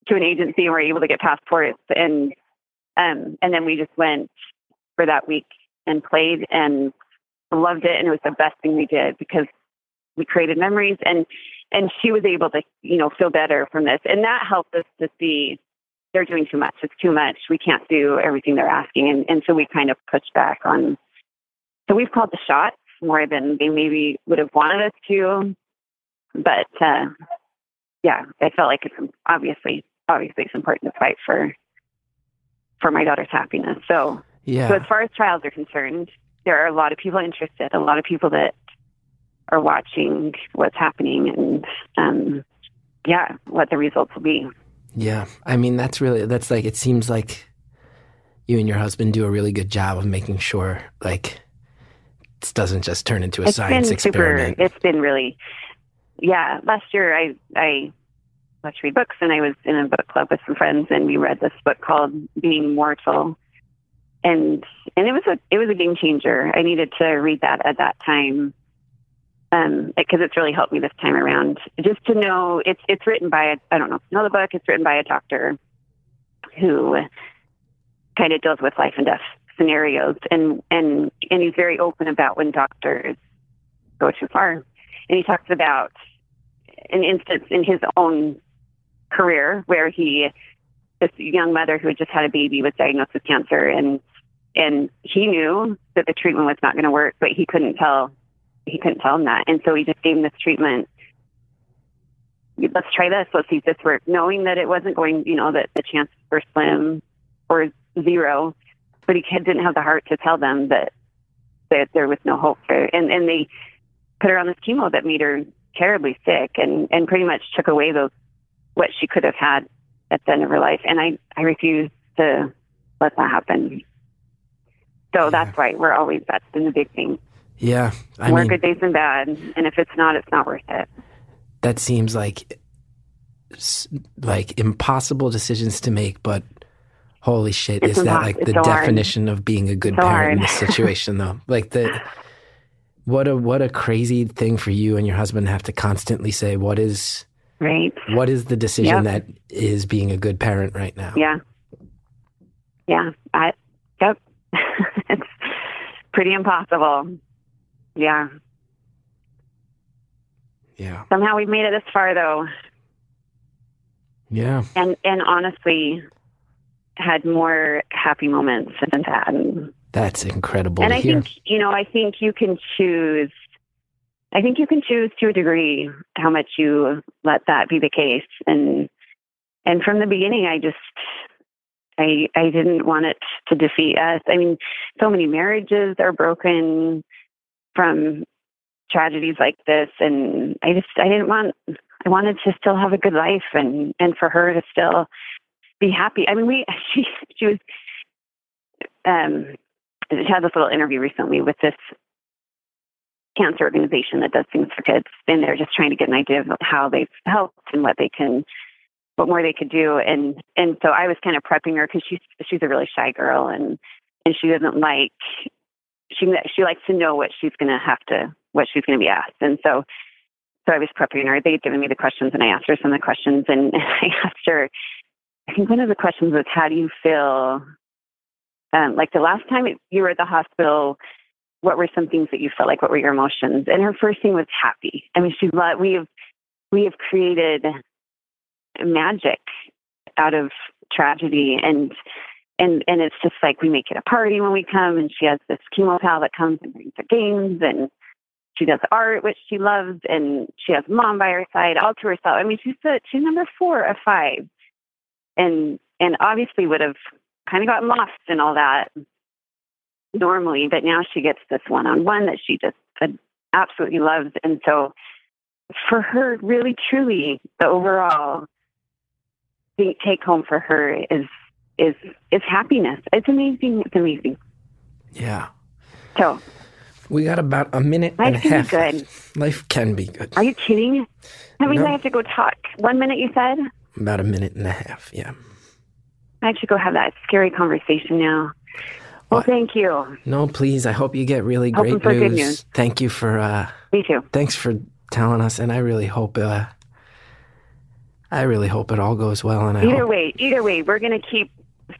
to an agency and were able to get passports, and um, and then we just went for that week and played and loved it, and it was the best thing we did because we created memories and and she was able to you know feel better from this, and that helped us to see they're doing too much. It's too much. We can't do everything they're asking. And, and so we kind of pushed back on. So we've called the shots more than they maybe would have wanted us to. But uh, yeah, I felt like it's obviously, obviously it's important to fight for, for my daughter's happiness. So, Yeah. so as far as trials are concerned, there are a lot of people interested, a lot of people that are watching what's happening and, um, yeah, what the results will be. Yeah. I mean, that's really, that's like, it seems like you and your husband do a really good job of making sure, like, this doesn't just turn into a It's science been experiment. super. It's been really, yeah. Last year, I I loved to read books, and I was in a book club with some friends, and we read this book called Being Mortal, and and it was a it was a game changer. I needed to read that at that time, um, because it's really helped me this time around. Just to know it's it's written by a, I don't know you know the book. It's written by a doctor who kind of deals with life and death scenarios and and and he's very open about when doctors go too far and he talks about an instance in his own career where he this young mother who had just had a baby was diagnosed with cancer, and and he knew that the treatment was not going to work, but he couldn't tell he couldn't tell him that, and so he just gave him this treatment. Let's try this. Let's see if this works. Knowing that it wasn't going, you know, that the chances were slim or zero, but he didn't have the heart to tell them that that there was no hope for. And and they put her on this chemo that made her terribly sick, and and pretty much took away those what she could have had at the end of her life. And I I refuse to let that happen. So that's why we're always that's been the big thing. Yeah. I More mean, good days than bad, and if it's not, it's not worth it. that seems like like impossible decisions to make, but holy shit, It's is that like the so hard. definition of being a good So parent in this situation though? Like the what a what a crazy thing for you and your husband to have to constantly say what is Right? what is the decision Yep. that is being a good parent right now? Yeah. Yeah. I. Yep. it's pretty impossible. Yeah. Yeah. Somehow we've made it this far, though. Yeah. and and honestly had more happy moments than that and, That's incredible and i hear. think you know i think you can choose i think you can choose to a degree how much you let that be the case and and from the beginning i just i i didn't want it to defeat us i mean so many marriages are broken from tragedies like this and i just i didn't want I wanted to still have a good life and and for her to still be happy. I mean, we she she was um she had this little interview recently with this cancer organization that does things for kids, and they're just trying to get an idea of how they've helped and what they can what more they could do. And and so I was kind of prepping her because she's she's a really shy girl and and she doesn't like she she likes to know what she's going to have to what she's going to be asked. And so so I was prepping her. They had given me the questions, and I asked her some of the questions. And I asked her, I think one of the questions was, "How do you feel? Um, like the last time you were at the hospital, what were some things that you felt like? What were your emotions?" And her first thing was happy. I mean, she lo- we have we have created magic out of tragedy, and and and it's just like we make it a party when we come. And she has this chemo pal that comes and brings her games and she does art, which she loves, and she has mom by her side, all to herself. I mean, she's the, she's number four of five, and and obviously would have kind of gotten lost in all that normally, but now she gets this one on one that she just uh, absolutely loves, and so for her, really truly, the overall take home for her is is is happiness. It's amazing. It's amazing. Yeah. So, We got about a minute and a life can be good. Life can be good. Are you kidding? That means No. I have to go talk. One minute you said? About a minute and a half. Yeah. I have to go have that scary conversation now. Well, What? thank you. No, please. I hope you get really Hoping great news. news. Thank you for uh Me too. thanks for telling us and I really hope uh I really hope it all goes well and I Either hope way, either way, we're going to keep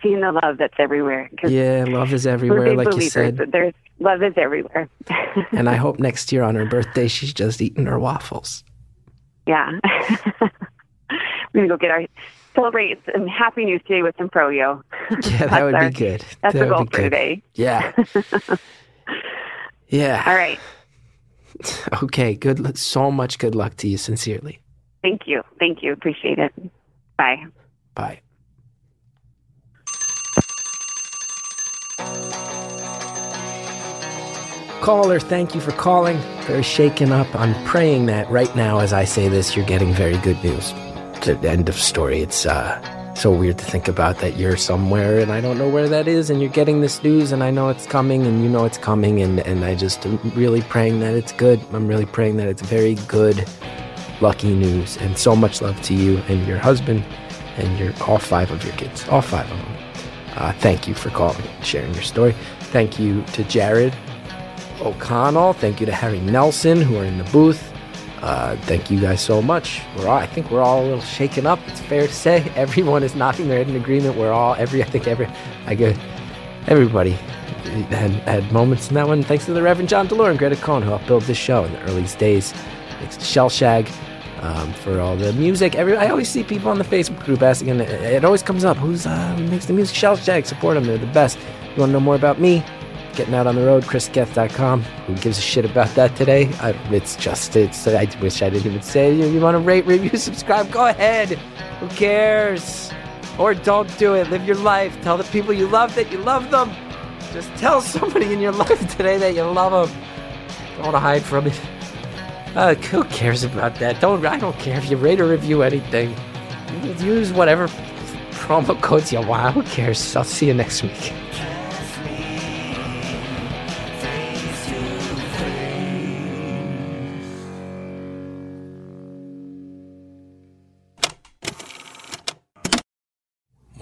seeing the love that's everywhere. Yeah, love is everywhere like you said. there's love is everywhere. And I hope next year on her birthday she's just eating her waffles. yeah. we're to go get our celebrate some happy news today with some froyo. Yeah, that would our- be good. That's that the would goal be for good. today. Yeah. yeah. All right. Okay, good so much good luck to you sincerely. Thank you. Thank you. Appreciate it. Bye. Bye. Caller, thank you for calling. Very shaken up. I'm praying that right now, as I say this, you're getting very good news. The end of story. It's uh, so weird to think about that you're somewhere and I don't know where that is, and you're getting this news, and I know it's coming, and you know it's coming, and, and I just am really praying that it's good. I'm really praying that it's very good, lucky news, and so much love to you and your husband and your all five of your kids, all five of them. Uh, thank you for calling sharing your story. Thank you to Jared O'Connell. Thank you to Harry Nelson who are in the booth. Uh, thank you guys so much. We're all, I think we're all a little shaken up. It's fair to say everyone is nodding their head in agreement. We're all every. I think every. I get everybody had had moments in that one. Thanks to the Reverend John DeLore and Greta Cohn who helped build this show in the earliest days. Thanks to Shellshag. Um, for all the music. Every I always see people on the Facebook group asking, and it, it always comes up, who's uh, who makes the music? Shellshag, support them. They're the best. You want to know more about me? Getting out on the road, chrisgethard.com. Who gives a shit about that today? I, it's just, it's. I wish I didn't even say. You, you want to rate, review, subscribe? Go ahead. Who cares? Or don't do it. Live your life. Tell the people you love that you love them. Just tell somebody in your life today that you love them. Don't want to hide from it. Uh, who cares about that? Don't I don't care if you rate or review anything. Use whatever promo codes you want. Who cares? I'll see you next week.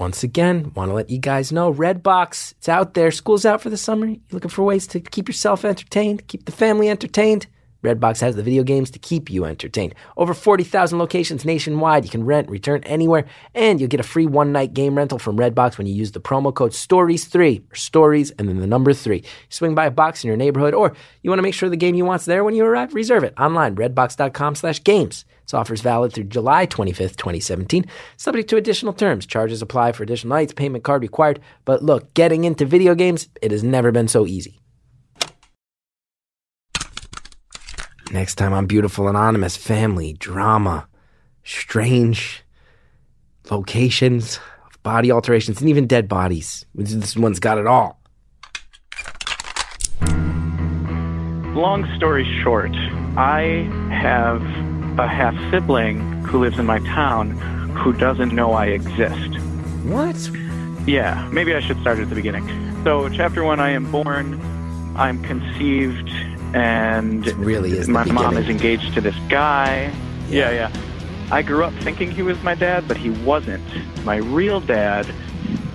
Once again, want to let you guys know Redbox, it's out there. School's out for the summer. You're looking for ways to keep yourself entertained, keep the family entertained. Redbox has the video games to keep you entertained. Over 40,000 locations nationwide. You can rent, return anywhere, and you'll get a free one night game rental from Redbox when you use the promo code STORIES3 or STORIES and then the number 3. Swing by a box in your neighborhood or you want to make sure the game you want's there when you arrive, reserve it online, redbox.com slash games. This offer is valid through July 25th, 2017, subject to additional terms. Charges apply for additional nights, payment card required. But look, getting into video games, it has never been so easy. Next time on Beautiful Anonymous, family, drama, strange locations, body alterations, and even dead bodies. This one's got it all. Long story short, I have a half sibling who lives in my town who doesn't know I exist. What? Yeah, maybe I should start at the beginning. So, chapter one I am born, I'm conceived, and It really is my mom is engaged to this guy. Yeah, yeah. I grew up thinking he was my dad, but he wasn't. My real dad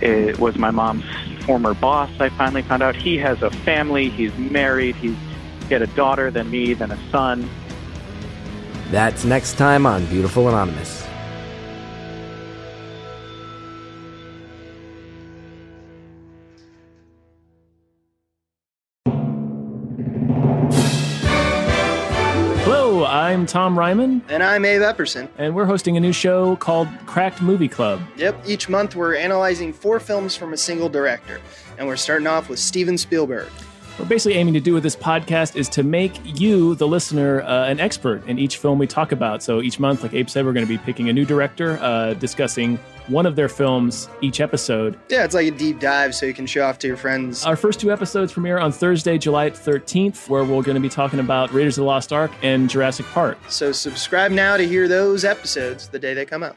it was my mom's former boss. I finally found out he has a family. He's married. He's he had a daughter, then me, then a son. That's next time on Beautiful Anonymous. Tom Reimann, And I'm Abe Epperson. and we're hosting a new show called Cracked Movie Club. Yep, each month we're analyzing four films from a single director. And we're starting off with Steven Spielberg. We're basically aiming to do with this podcast is to make you, the listener, uh, an expert in each film we talk about. So each month, like Abe said, we're going to be picking a new director, uh, discussing one of their films each episode. Yeah, it's like a deep dive so you can show off to your friends. Our first two episodes premiere on Thursday, July 13th, where we're going to be talking about Raiders of the Lost Ark and Jurassic Park. So subscribe now to hear those episodes the day they come out.